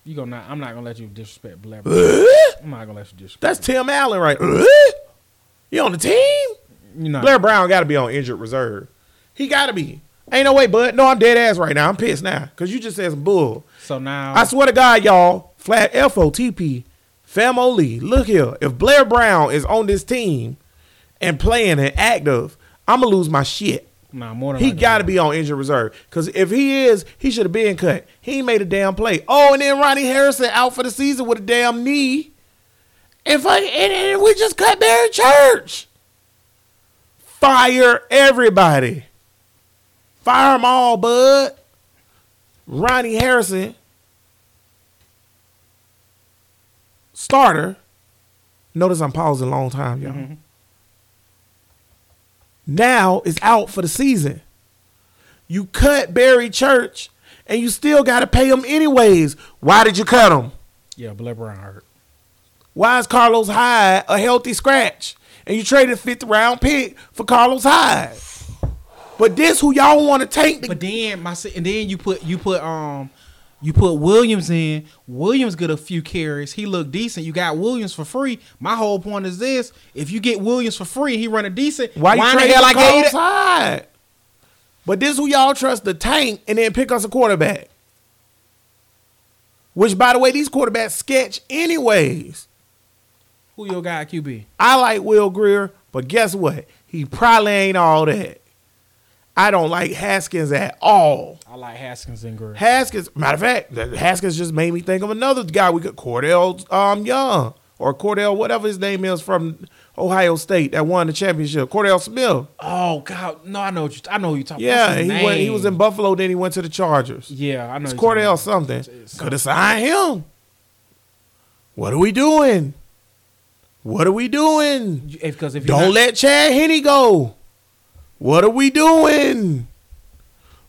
You gonna not? I'm not gonna let you disrespect Blair. Brown. I'm not gonna let you disrespect. That's Tim Allen, right? You on the team? You know. Blair Brown got to be on injured reserve. He got to be. Ain't no way, bud. No, I'm dead ass right now. I'm pissed now because you just said some bull. So now I swear to God, y'all, flat FOTP, family. Look here. If Blair Brown is on this team and playing and active, I'm going to lose my shit. Nah, more than He got to be on injured reserve. Because if he is, he should have been cut. He made a damn play. Oh, and then Ronnie Harrison out for the season with a damn knee. And, fuck, and, and we just cut Barry Church. Fire everybody. Fire them all, bud. Ronnie Harrison, starter. Notice I'm pausing a long time, y'all. Mhm. Now is out for the season. You cut Barry Church, and you still got to pay him anyways. Why did you cut him? Yeah, Blair Brown hurt. Why is Carlos Hyde a healthy scratch? And you traded a fifth round pick for Carlos Hyde. But this who y'all want to take. the But then my and then you put you put um you put Williams in. Williams get a few carries. He looked decent. You got Williams for free. My whole point is this: if you get Williams for free and he running decent, Why you the trade hell I gave Carlos that? But this is who y'all trust the tank and then pick us a quarterback. Which, by the way, these quarterbacks sketch anyways. Who your guy QB? I like Will Grier, but guess what? He probably ain't all that. I don't like Haskins at all. I like Haskins and Grier. Haskins, matter of fact, Haskins just made me think of another guy we could Cordell um Young or Cordell, whatever his name is from Ohio State that won the championship. Cordell Smith. Oh God, no, I know what you. I know you talking. Yeah, he went, he was in Buffalo, then he went to the Chargers. Yeah, I know. It's who you talking Cordell something. Could have signed him. What are we doing? What are we doing? If- Because if Don't not- let Chad Henne go. What are we doing?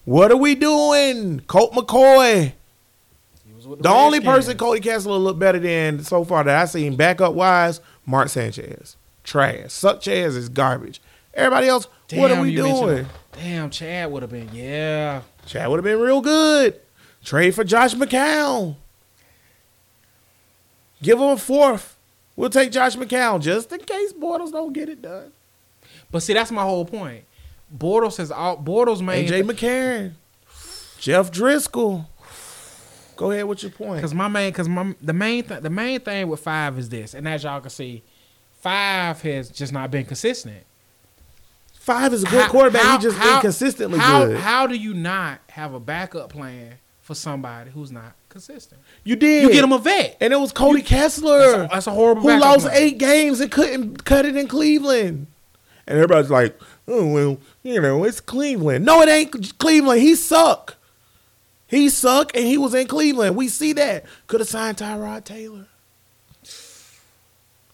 What are we doing? Colt McCoy. he was with The only person Cody Kessler look better than so far that I seen backup wise, Mark Sanchez. Trash. Suck Chaz is garbage. Everybody else, what are we doing? Damn, Chad would have been. Yeah, Chad would have been real good. Trade for Josh McCown. Give him a fourth. We'll take Josh McCown just in case Bortles don't get it done. but see, that's my whole point. Bortles has all Bortles made AJ McCarron. Jeff Driskel. Go ahead with your point. Because my main, because my the main th- the main thing with five is this, and as y'all can see, five has just not been consistent. Five is a good How- quarterback. how- he just how- inconsistently how, good. How do you not have a backup plan for somebody who's not consistent? you did. You get him a vet. and it was Cody Kessler. That's a, that's a horrible. who lost plan. eight games and couldn't cut it in Cleveland. And everybody's like, oh well, you know, it's Cleveland. No, it ain't Cleveland. He suck. He suck, and he was in Cleveland. We see that. Could have signed Tyrod Taylor.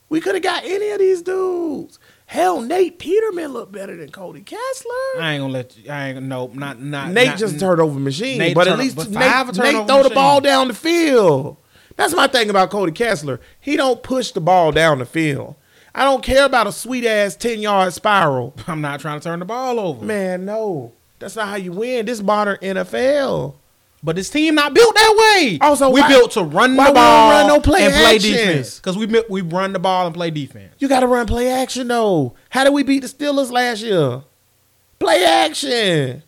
We could have got any of these dudes. Hell, Nate Peterman looked better than Cody Kessler. I ain't gonna let you. I ain't. Nope. Not not. Nate not, just a turnover machine, Nate but at least but Nate, Nate throw the ball down the field. That's my thing about Cody Kessler. He don't push the ball down the field. I don't care about a sweet ass ten yard spiral. I'm not trying to turn the ball over. Man, no, that's not how you win. This modern NFL. But this team not built that way. Oh, also, we why- built to run the ball run no play and play defense. Because we we run the ball and play defense. You got to run play action though. How did we beat the Steelers last year? Play action.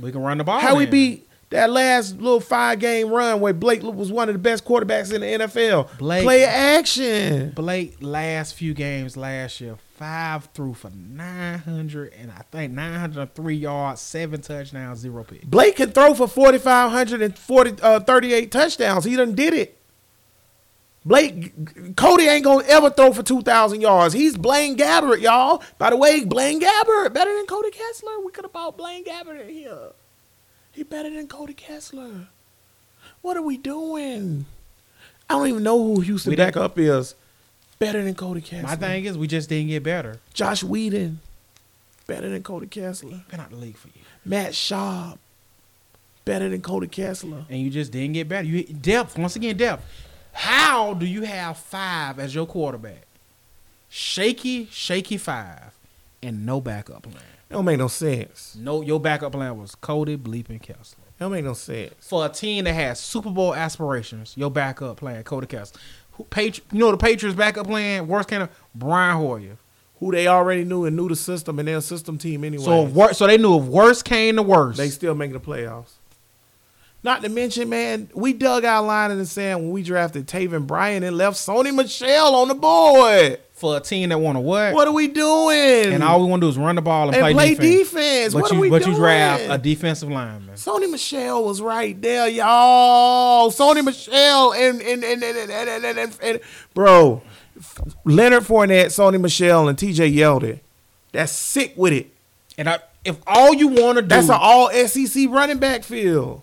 We can run the ball. How we beat that last little five game run where Blake was one of the best quarterbacks in the NFL? Blake- Play action. Blake last few games last year, five through for nine hundred and I think nine hundred and three yards, seven touchdowns, zero picks. Blake can throw for 4,540, uh, 38 touchdowns. He done did it. Blake, Cody ain't gonna ever throw for 2,000 yards. He's Blaine Gabbert, y'all. By the way, Blaine Gabbert, better than Cody Kessler. We could have bought Blaine Gabbert in here. He better than Cody Kessler. What are we doing? I don't even know who Houston We didn't- backup is. Better than Cody Kessler. My thing is, we just didn't get better. Josh Whedon, better than Cody Kessler. Been out the league for you, Matt Schaub, better than Cody Kessler. and you just didn't get better. You depth once again, depth. How do you have five as your quarterback? Shaky, shaky five, and no backup plan. It don't make no sense. No, your backup plan was Cody bleeping Kessler. It don't make no sense. For a team that has Super Bowl aspirations, your backup plan Cody Kessler. Who, Patri- you know the Patriots backup plan? Worst kind of Brian Hoyer. Who they already knew and knew the system and their system team anyway. So wor- so they knew if worst came to worst. they still making the playoffs. Not to mention, man, we dug our line in the sand when we drafted Taven Bryan and left Sony Michel on the board. For a team that want to what? What are we doing? And all we want to do is run the ball and, and play, play defense. defense. But what you are we but doing? you draft a defensive lineman. Sony Michel was right there, y'all. Sony Michel and and and and, and, and, and, and- and- bro, Leonard Fournette, Sony Michel, and T.J. Yeldon. That's sick with it. And I, if all you want to do, That's an all SEC running back field.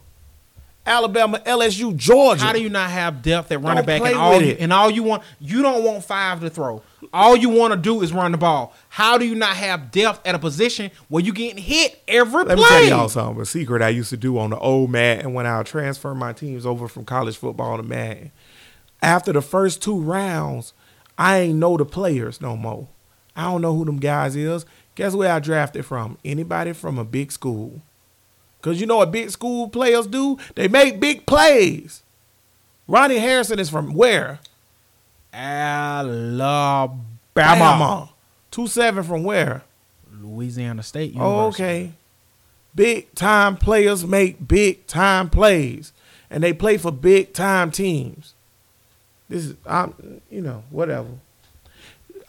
Alabama, LSU, Georgia. how do you not have depth at running Don't back? And all you, and all you want, you don't want five to throw. All you want to do is run the ball. How do you not have depth at a position where you getting hit every Let play? me tell y'all something. A secret I used to do on the old Madden when I would transfer my teams over from college football to Madden. After the first two rounds, I ain't know the players no more. I don't know who them guys is. Guess where I drafted from? Anybody from a big school. Cause you know what big school players do? They make big plays. Ronnie Harrison is from where? Alabama, Bama. Two seven from where? Louisiana State oh, University. Oh, okay. Big time players make big time plays, and they play for big time teams. This is, I'm, you know, whatever.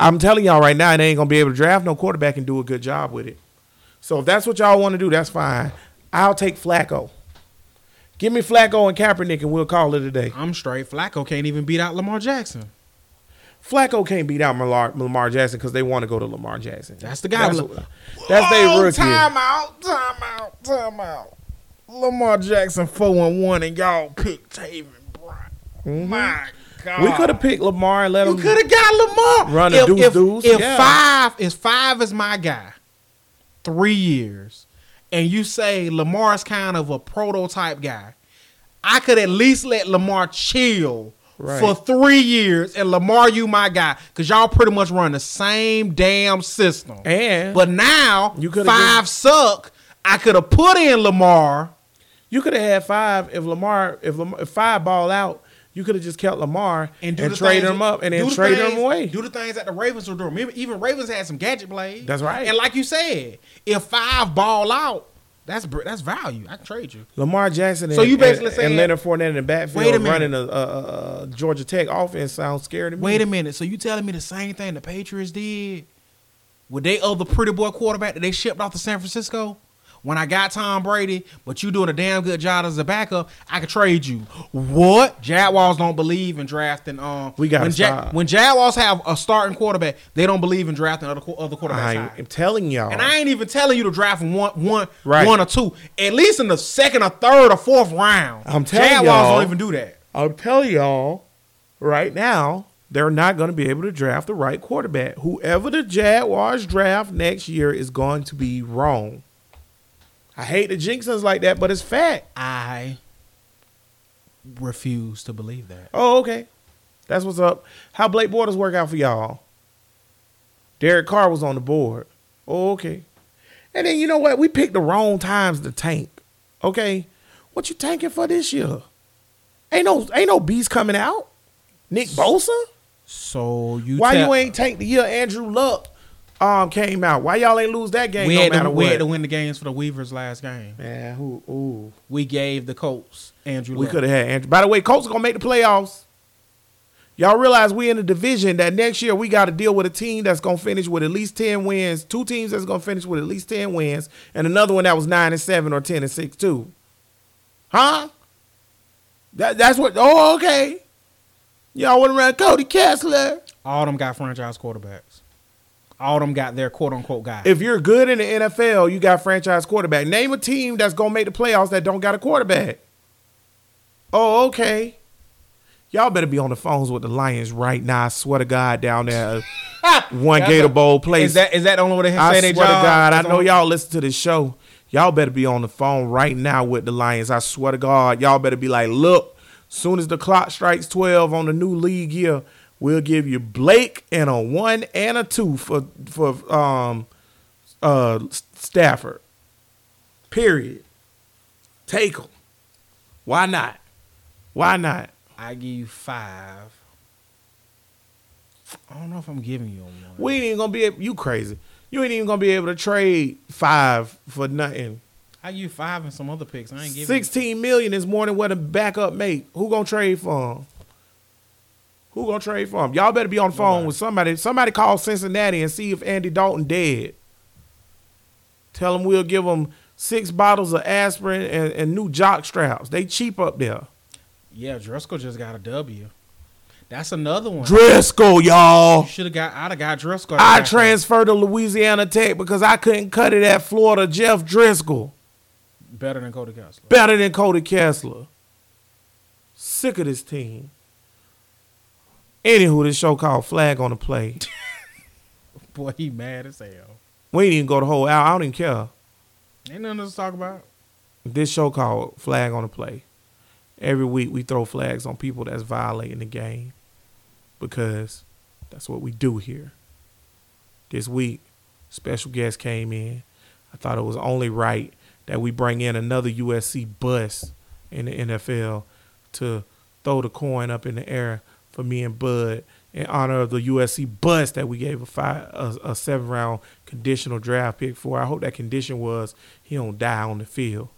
I'm telling y'all right now, they ain't gonna be able to draft no quarterback and do a good job with it. So if that's what y'all want to do, that's fine. I'll take Flacco. Give me Flacco and Kaepernick, and we'll call it a day. I'm straight. Flacco can't even beat out Lamar Jackson. Flacco can't beat out Lamar, Lamar Jackson because they want to go to Lamar Jackson. That's the guy. That's, Look- that's their Oh, rookie. Time out, time out, time out. Lamar Jackson four and one, and y'all pick Taven Bryan. Mm-hmm. My God, We could have picked Lamar and let You him. could have got Lamar. Run a if, deuce if, deuce, If yeah. five is five is my guy, three years, and you say Lamar's kind of a prototype guy, I could at least let Lamar chill Right. for three years and Lamar, you my guy, because y'all pretty much run the same damn system. And But now You coulda five given- suck. I could have put in Lamar. you could have had five if Lamar if Lamar, if five ball out. You could have just kept Lamar and, And, do trade him up and then the trade things- him away. Do the things that the Ravens were doing. Remember, even Ravens had some gadget plays. That's right. And like you said, if five ball out, that's that's value. I can trade you. Lamar Jackson and, So you basically and, saying- and Leonard Fournette in the backfield Wait a minute. running a, a, a, a Georgia Tech offense sounds scary to me. Wait a minute. So you telling me the same thing the Patriots did with they other pretty boy quarterback that they shipped off to San Francisco? When I got Tom Brady, but you doing a damn good job as a backup, I could trade you. What? Jaguars don't believe in drafting. Um, We gotta when, stop. when Jaguars have a starting quarterback, they don't believe in drafting other other quarterbacks. I'm telling y'all. And I ain't even telling you to draft one, one, Right. one or two. At least in the second or third or fourth round. I'm telling Jaguars y'all. Jaguars don't even do that. I'll tell y'all right now, they're not going to be able to draft the right quarterback. Whoever the Jaguars draft next year is going to be wrong. I hate the jinxes like that, but it's fact. I refuse to believe that. Oh, okay. That's what's up. How Blake Bortles work out for y'all? Derek Carr was on the board. Oh, okay. And then you know what? We picked the wrong times to tank. Okay. What you tanking for this year? Ain't no ain't no beast coming out. Nick Bosa? So you Why tell- you ain't take the year Andrew Luck um came out? Why y'all ain't lose that game we no had, matter to, we had to win the games for the Weavers last game. Man, who ooh. We gave the Colts Andrew. We could have had Andrew. By the way, Colts are gonna make the playoffs. Y'all realize we in a division that next year we got to deal with a team that's gonna finish with at least ten wins. Two teams that's gonna finish with at least ten wins, and another one that was nine and seven or ten and six too. Huh? That that's what. Oh, okay. Y'all want to run Cody Kessler? All them got franchise quarterbacks. All them got their quote unquote guy. If you're good in the NFL, you got franchise quarterback. Name a team that's gonna make the playoffs that don't got a quarterback. Oh, okay. Y'all better be on the phones with the Lions right now. I swear to God, down there, one Gator a- Bowl place. is that is that the only way they I say swear their to? God, I know y'all listen to this show. Y'all better be on the phone right now with the Lions. I swear to God, y'all better be like, look, soon as the clock strikes twelve on the new league year, we'll give you Blake and a one and a two for for um uh Stafford. Period. Take them. Why not? Why not? I give you five. I don't know if I'm giving you one. We ain't even gonna be able, you crazy. You ain't even gonna be able to trade five for nothing. I give you five and some other picks. I ain't giving. Sixteen million is more than what a backup make. Who gonna trade for him? Who gonna trade for him? Y'all better be on the phone with somebody. Somebody call Cincinnati and see if Andy Dalton dead. Tell them we'll give them six bottles of aspirin and, and new jock straps. They cheap up there. Yeah, Driskel just got a W. That's another one. Driskel, y'all. Should have got. I'd have got Driskel. I transferred to Louisiana Tech because I couldn't cut it at Florida. Jeff Driskel. better than Cody Kessler. better than Cody Kessler. Sick of this team. Anywho, this show called Flag on the Play. Boy, he mad as hell. We ain't even go the whole hour. I don't even care. Ain't nothing else to talk about. This show called Flag on the Play. Every week we throw flags on people that's violating the game because that's what we do here. This week, special guest came in. I thought it was only right that we bring in another USC bus in the NFL to throw the coin up in the air for me and Bud in honor of the USC bust that we gave a five a, a seven round conditional draft pick for. I hope that condition was he don't die on the field.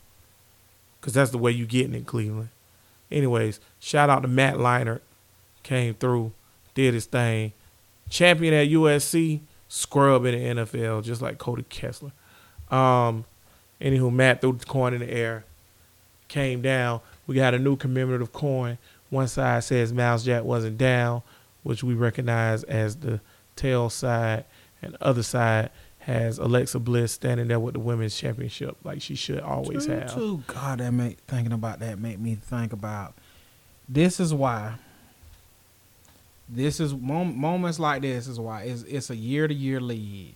Cause that's the way you getting in Cleveland. Anyways, shout out to Matt Leinart. Came through, did his thing. Champion at USC, scrub in the NFL, just like Cody Kessler. Um, anywho, Matt threw the coin in the air, came down. We got a new commemorative coin. One side says Myles Jack wasn't down, which we recognize as the tail side, and the other side has Alexa Bliss standing there with the women's championship, like she should always True, have. true. God, that make thinking about that make me think about. This is why. This is mom, moments like this is why it's it's a year to year lead,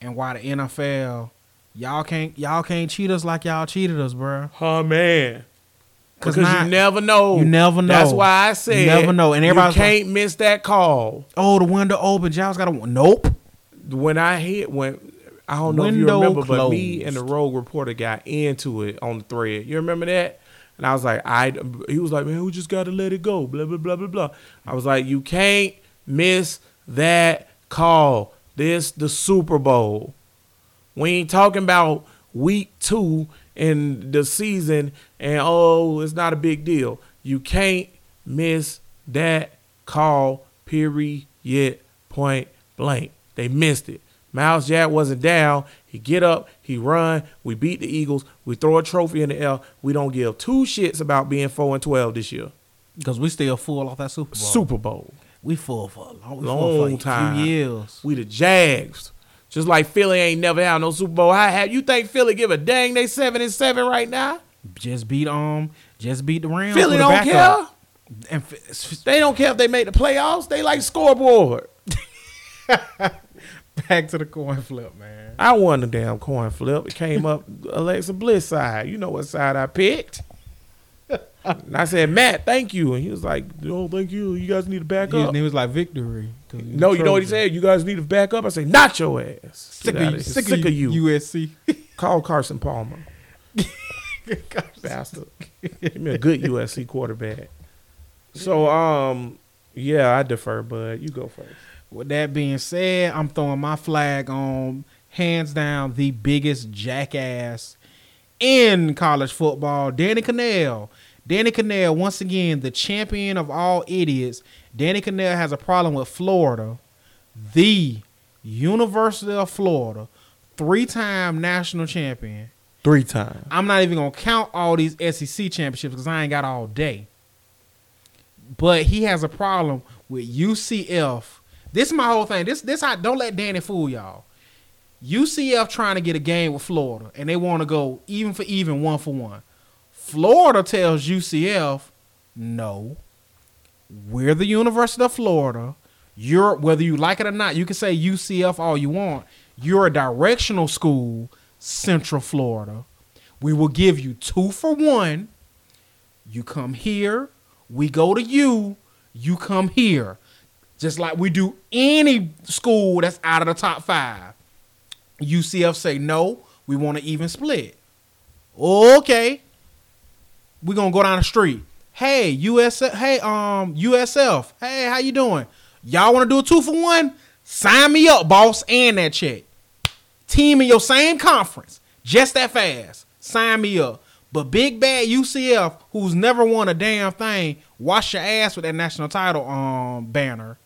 and why the NFL y'all can't y'all can't cheat us like y'all cheated us, bro. Oh man. 'Cause not- you never know. you never know. That's why I said You never know. And everybody can't miss that call. Oh, the window open. Y'all's got a nope. When I hit when I don't know if you remember, but me and the closed. rogue reporter got into it on the thread. You remember that? And I was like, I he was like, man, we just gotta let it go. Blah blah blah blah blah. I was like, you can't miss that call. This the Super Bowl. We ain't talking about week two in the season and oh, it's not a big deal. You can't miss that call, period, point blank. They missed it. Myles Jack wasn't down. He get up, he run. We beat the Eagles. We throw a trophy in the air. We don't give two shits about being four and twelve this year. Because we still full off that Super Bowl. Super Bowl. We full for a long, Long time. few years. We the Jags. Just like Philly ain't never had no Super Bowl. I have. You think Philly give a dang? They seven and seven right now. Just beat um, just beat the Rams. Philly don't care. And f- They don't care if they make the playoffs. They like scoreboard. back to the coin flip, man. I won the damn coin flip. It came up Alexa Bliss side. You know what side I picked. And I said, Matt, thank you. And he was like, No, thank you. You guys need to back He, up. he was like victory. 'cause he No, you know what he said? You guys need to back up. I say, not your ass. Sick of, you, sick, sick of you. USC. Call Carson Palmer. Bastard. Give me a good USC quarterback. So, um, yeah, I defer, bud. You go first. With that being said, I'm throwing my flag on hands down the biggest jackass in college football, Danny Kanell. Danny Kanell, once again, the champion of all idiots. Danny Kanell has a problem with Florida, the University of Florida, three-time national champion. Three times. I'm not even gonna count all these SEC championships because I ain't got all day. But he has a problem with UCF. This is my whole thing. This this how don't let Danny fool y'all. UCF trying to get a game with Florida and they want to go even for even, one for one. Florida tells UCF, no. We're the University of Florida. You're whether you like it or not, you can say UCF all you want. You're a directional school, Central Florida. We will give you two for one. You come here, we go to you, you come here. Just like we do any school that's out of the top five. UCF say no, we want to even split. Okay. We're gonna go down the street. Hey, US hey, um, USF. Hey, how you doing? Y'all wanna do a two for one? Sign me up, boss, and that check. Team in your same conference. Just that fast. Sign me up. But big bad UCF, who's never won a damn thing, wash your ass with that national title um banner.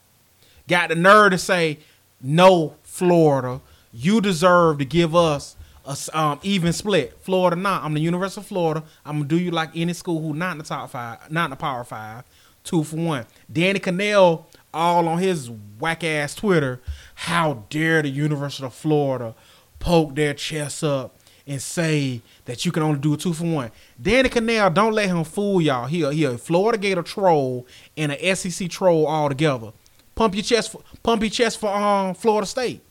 Got the nerve to say, no, Florida, you deserve to give us a um, even split. Florida, not. I'm the University of Florida. I'm gonna do you like any school who not in the top five, not in the Power Five. Two for one. Danny Kanell, all on his whack ass Twitter. How dare the University of Florida poke their chest up and say that you can only do a two for one. Danny Kanell, don't let him fool y'all. He a, he a Florida Gator troll and a SEC troll all together. Pump your chest, for, pump your chest for um Florida State.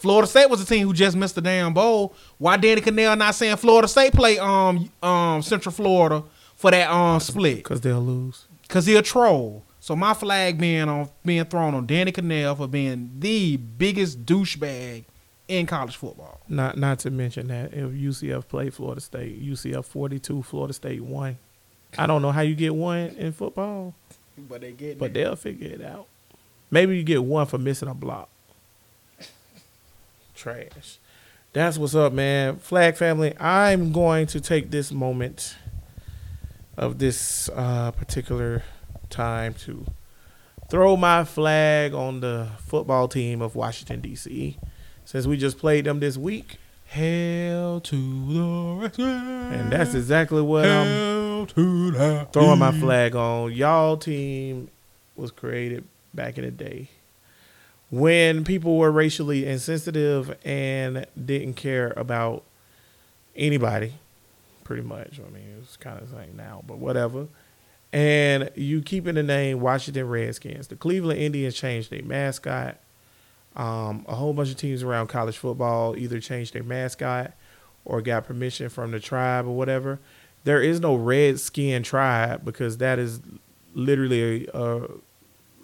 Florida State was the team who just missed the damn bowl. Why Danny Kanell not saying Florida State play um um Central Florida for that um split? Because they'll lose. Cause he a troll. So my flag being on being thrown on Danny Kanell for being the biggest douchebag in college football. Not not to mention that if UCF played Florida State, UCF 42, Florida State one. I don't know how you get one in football, But they get but they'll figure it out. Maybe you get one for missing a block. Trash. That's what's up, man. Flag family, I'm going to take this moment of this uh, particular time to throw my flag on the football team of Washington, D.C. Since we just played them this week. Hell to the rescue. And that's exactly what I'm to throwing my flag on. Y'all team was created back in the day when people were racially insensitive and didn't care about anybody, pretty much. I mean, it's kind of same now, but whatever. And you keeping the name Washington Redskins. The Cleveland Indians changed their mascot. Um, a whole bunch of teams around college football either changed their mascot or got permission from the tribe or whatever. There is no Redskin tribe because that is literally a, a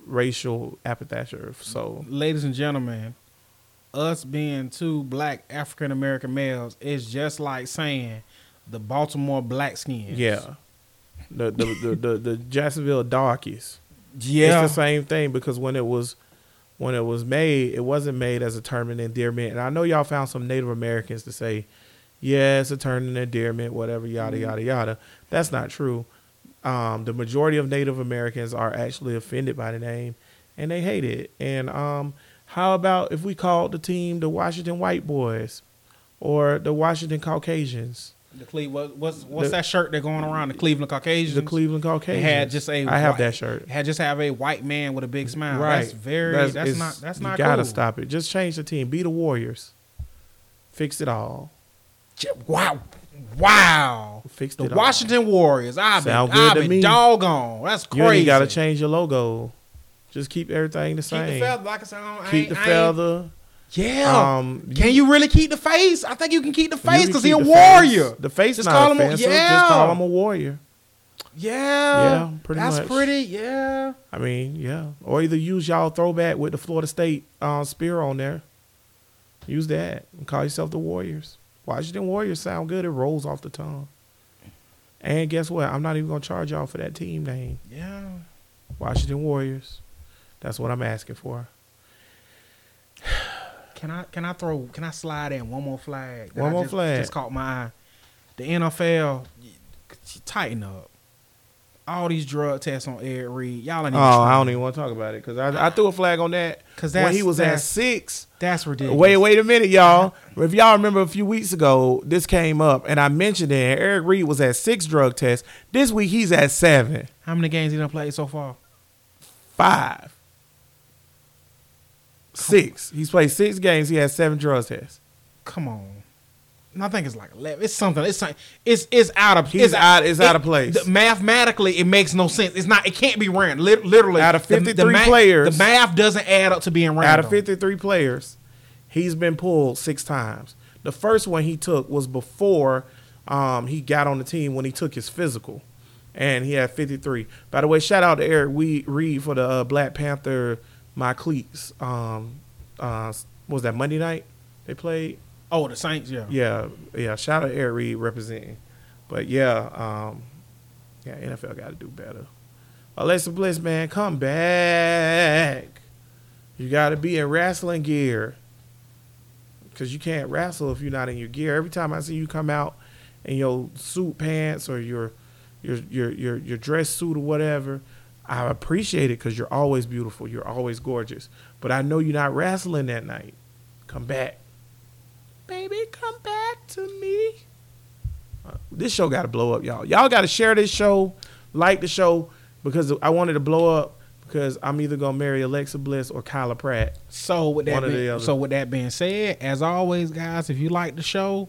racial epithet. So Ladies and gentlemen, us being two black African American males is just like saying the Baltimore Blackskins. yeah, the the the, the, the Jacksonville Darkies. Yeah. It's the same thing because when it was when it was made, it wasn't made as a term of endearment. And I know y'all found some Native Americans to say, yeah, it's a term of endearment, whatever, yada yada yada. That's not true. Um, the majority of Native Americans are actually offended by the name, and they hate it. And um, How about if we called the team the Washington White Boys or the Washington Caucasians? The Cle- what, what's what's The- that shirt they're going around? The Cleveland Caucasians. The Cleveland Caucasians. had just a I have white- that shirt. Had just have a white man with a big smile. Right. That's very. That's, it's- not. That's not. You gotta cool. stop it. Just change the team. Be the Warriors. Fix it all. Wow. Wow. Fix The it all. Washington Warriors. I've been, Sound good I've to been me. doggone. That's crazy. You ain't gotta change your logo. Just keep everything the Keep same. the feather. Like I said, I don't- I Keep the feather. Yeah. Um, can you really keep the face? I think you can keep the face because keep he's a warrior. Face. The face Just not call him a- offensive. yeah. Just call him a warrior. Yeah. Yeah, pretty That's much. pretty. Yeah. I mean, yeah. Or either use y'all throwback with the Florida State uh, spear on there. Use that and call yourself the Warriors. Washington Warriors sound good. It rolls off the tongue. And guess what? I'm not even gonna charge y'all for that team name. Yeah. Washington Warriors. That's what I'm asking for. Can I can I throw can I slide in one more flag? One I more just, flag. Just caught my eye. The NFL tighten up. All these drug tests on Eric Reid. Y'all ain't Oh, even I don't even want to talk about it because I, I threw a flag on that 'Cause when he was at six. That's ridiculous. Wait, wait a minute, y'all. If y'all remember a few weeks ago, this came up and I mentioned it. Eric Reid was at six drug tests. This week he's at seven, How many games he done played so far? five, six. He's played six games. He has seven drug tests. Come on. I think it's like eleven. It's something. It's it's it's out of He's it's out- it's out of place. the- mathematically, it makes no sense. It's not. It can't be random. Lit- literally, Out of 53 players- the math doesn't add up to being random. Out of 53 players, he's been pulled six times. The first one he took was before um, he got on the team when he took his physical, and he had 53. By the way, shout out to Eric We- Reid for the uh, Black Panther My Cleats. Um, uh, was that Monday night they played? Oh, the Saints. Yeah. Yeah, yeah. Shout out Eric Reid representing. But yeah, um, yeah, NFL got to do better. Alexa Bliss, man, come back. You got to be in wrestling gear because you can't wrestle if you're not in your gear. Every time I see you come out in your suit pants or your your your your, your dress suit or whatever, I appreciate it because you're always beautiful. You're always gorgeous. But I know you're not wrestling that night. Come back baby, come back to me. Uh, this show got to blow up, y'all. Y'all got to share this show, like the show, because I wanted to blow up because I'm either gonna marry Alexa Bliss or Kyla Pratt. So with that, One or the being, so with that being said, as always, guys, if you like the show,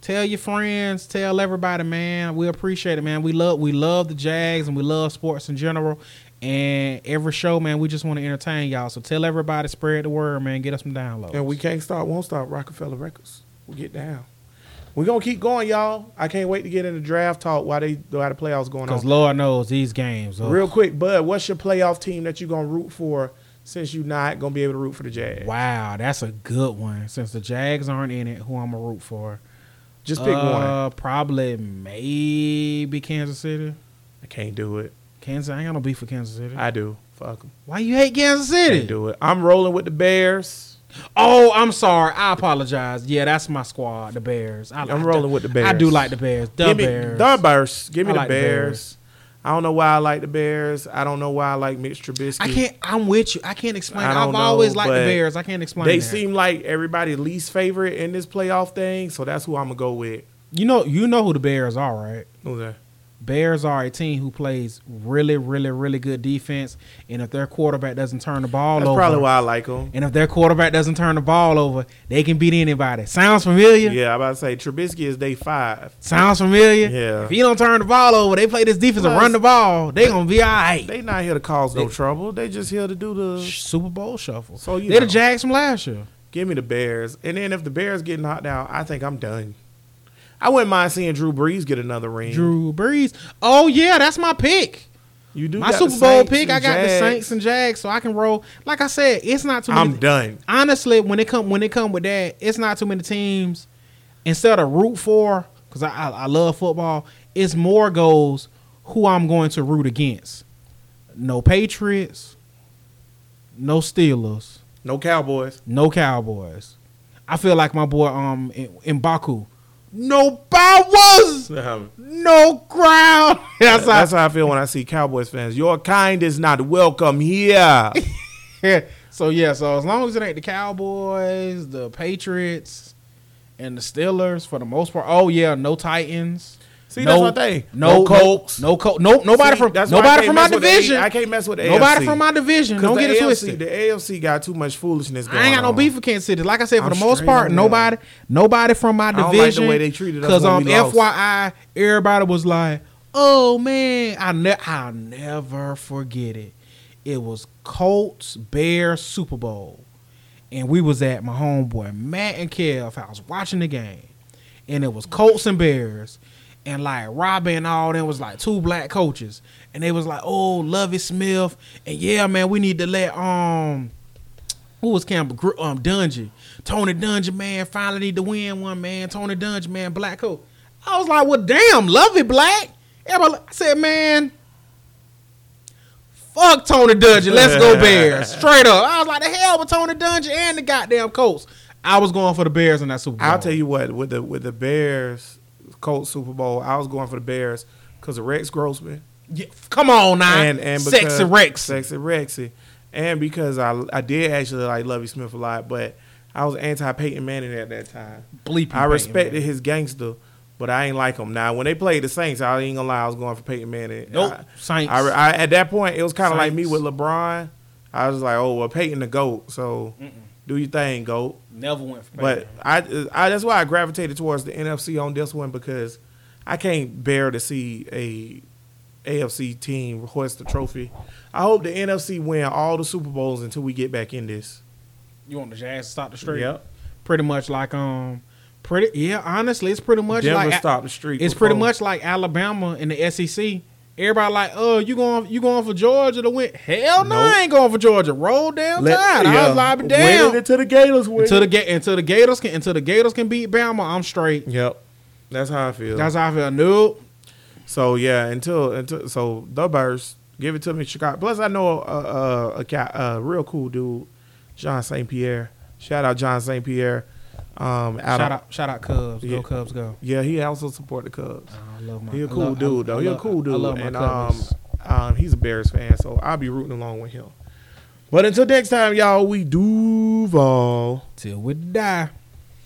tell your friends, tell everybody, man. We appreciate it, man. We love we love the Jags and we love sports in general. And every show, man, we just want to entertain y'all. So tell everybody, spread the word, man. Get us some downloads. And we can't stop, won't stop Roc-A-Fella Records. We'll get down. We're gonna keep going, y'all. I can't wait to get into draft talk while they go while the playoffs going on. because. Lord knows these games. ugh. Real quick, Bud, what's your playoff team that you're gonna root for since you're not gonna be able to root for the Jags? Wow, that's a good one. Since the Jags aren't in it, who I'm gonna root for? Just pick one. Uh, Probably maybe Kansas City. I can't do it. Kansas, I ain't got no beef for Kansas City. I do. Fuck them. Why you hate Kansas City? Can't do it. I'm rolling with the Bears. Oh, I'm sorry. I apologize. Yeah, that's my squad, the Bears. I, I'm I- rolling with the Bears. I do like the Bears. The Give me Bears. the Bears. Give me I the like the Bears. Bears. I don't know why I like the Bears. I don't know why I like Mitch Trubisky. I can't. I'm with you. I can't explain. I I've know, always liked the Bears. I can't explain. They that. seem like everybody's least favorite in this playoff thing, so that's who I'm gonna go with. You know. You know who the Bears are, right? Who's that? Bears are a team who plays really, really, really good defense, and if their quarterback doesn't turn the ball over. That's over, probably why I like them. and if their quarterback doesn't turn the ball over, they can beat anybody. Sounds familiar? Yeah, I'm about to say Trubisky is day five. Sounds familiar? Yeah. If he don't turn the ball over, they play this defense and run the ball. They gonna be all right. They not here to cause no They- trouble. They just here to do the. Super Bowl shuffle. So you They're the. Jags from last year. Give me the Bears, and then if the Bears get knocked out, I think I'm done. I wouldn't mind seeing Drew Brees get another ring. Drew Brees. Oh yeah, that's my pick. you do My Super Bowl Saints pick. I got the Saints and Jags, so I can roll. Like I said, it's not too many. I'm done. honestly, when it come when it come with that, it's not too many teams. Instead of root for, because I, I I love football, it's more goes who I'm going to root against. No Patriots, no Steelers, No Cowboys. no Cowboys. I feel like my boy um in, in Baku, no Bowers, Um, no ground. That's how That's how I feel when I see Cowboys fans. Your kind is not welcome here. So yeah, so as long as it ain't the Cowboys, the Patriots, and the Steelers, for the most part. Oh yeah, no Titans. See, no, that's my thing. No, No Colts. No, Col- no, nobody See, from that's why I nobody from my mess with the A- division. I can't mess with the nobody AFC. from my division. Don't the get it AFC, twisted. The AFC got too much foolishness going I ain't got no on. beef with Kansas City. Like I said, for I'm the most part, on nobody, nobody from my don't like division. the way they treated us Because when um, we lost. FYI, everybody was like, "Oh man, I ne- I'll never forget it. It was Colts Bears Super Bowl, and we was at my homeboy Matt and Kev I was watching the game, and it was Colts and Bears." And like Robin and all them was like two black coaches, and they was like, "Oh, Lovie Smith, and yeah, man, we need to let um who was Campbell? Um, Dungy. Tony Dungy, man, finally need to win one, man. Tony Dungy, man, black coat. I was like, well, damn, Lovie black. Everybody I said, man, fuck Tony Dungy. Let's go Bears. Straight up. I was like, the hell with Tony Dungy and the goddamn Colts. I was going for the Bears in that Super Bowl. I'll tell you what, with the with the Bears Colts Super Bowl, I was going for the Bears because of Rex Grossman Yeah, come on now. and and because, Sexy Rex. sexy Rexy, and because I I did actually like Lovie Smith a lot, but I was anti Peyton Manning at that time. Bleep I respected his gangster, but I ain't like him. Now when they played the Saints, I ain't gonna lie, I was going for Peyton Manning. Nope. I, Saints. I, I- at that point, it was kind of like me with LeBron. I was like, oh well, Peyton the goat, so do your thing, goat. Never went for But I, I that's why I gravitated towards the NFC on this one because I can't bear to see a AFC team hoist the trophy. I hope the NFC win all the Super Bowls until we get back in this. you want the Jazz to stop the streak? Yep. Pretty much like um, pretty yeah. Honestly, it's pretty much Denver like stopped the streak. It's pretty much like Alabama in the SEC. Everybody like, oh, you going you going for Georgia to win? Hell no, Nope. I ain't going for Georgia. Roll down Let- tide. I yeah, was like, win damn. it until the Gators win. Until the until the Gators can until the Gators can beat Bama, I'm straight. yep, that's how I feel. That's how I feel. Nope. so yeah, until until so the Bears give it to me, Chicago. Plus, I know a a, a, a real cool dude, John St. Pierre. Shout out John St. Pierre. Um, out Shout of- out shout out Cubs. Yeah. Go Cubs go. Yeah, he also support the Cubs. Oh, I love my He a cool love- dude though. He a cool dude, I love my and um, Cubs. um, he's a Bears fan, so I'll be rooting along with him. But until next time, y'all, we Duval. till we die.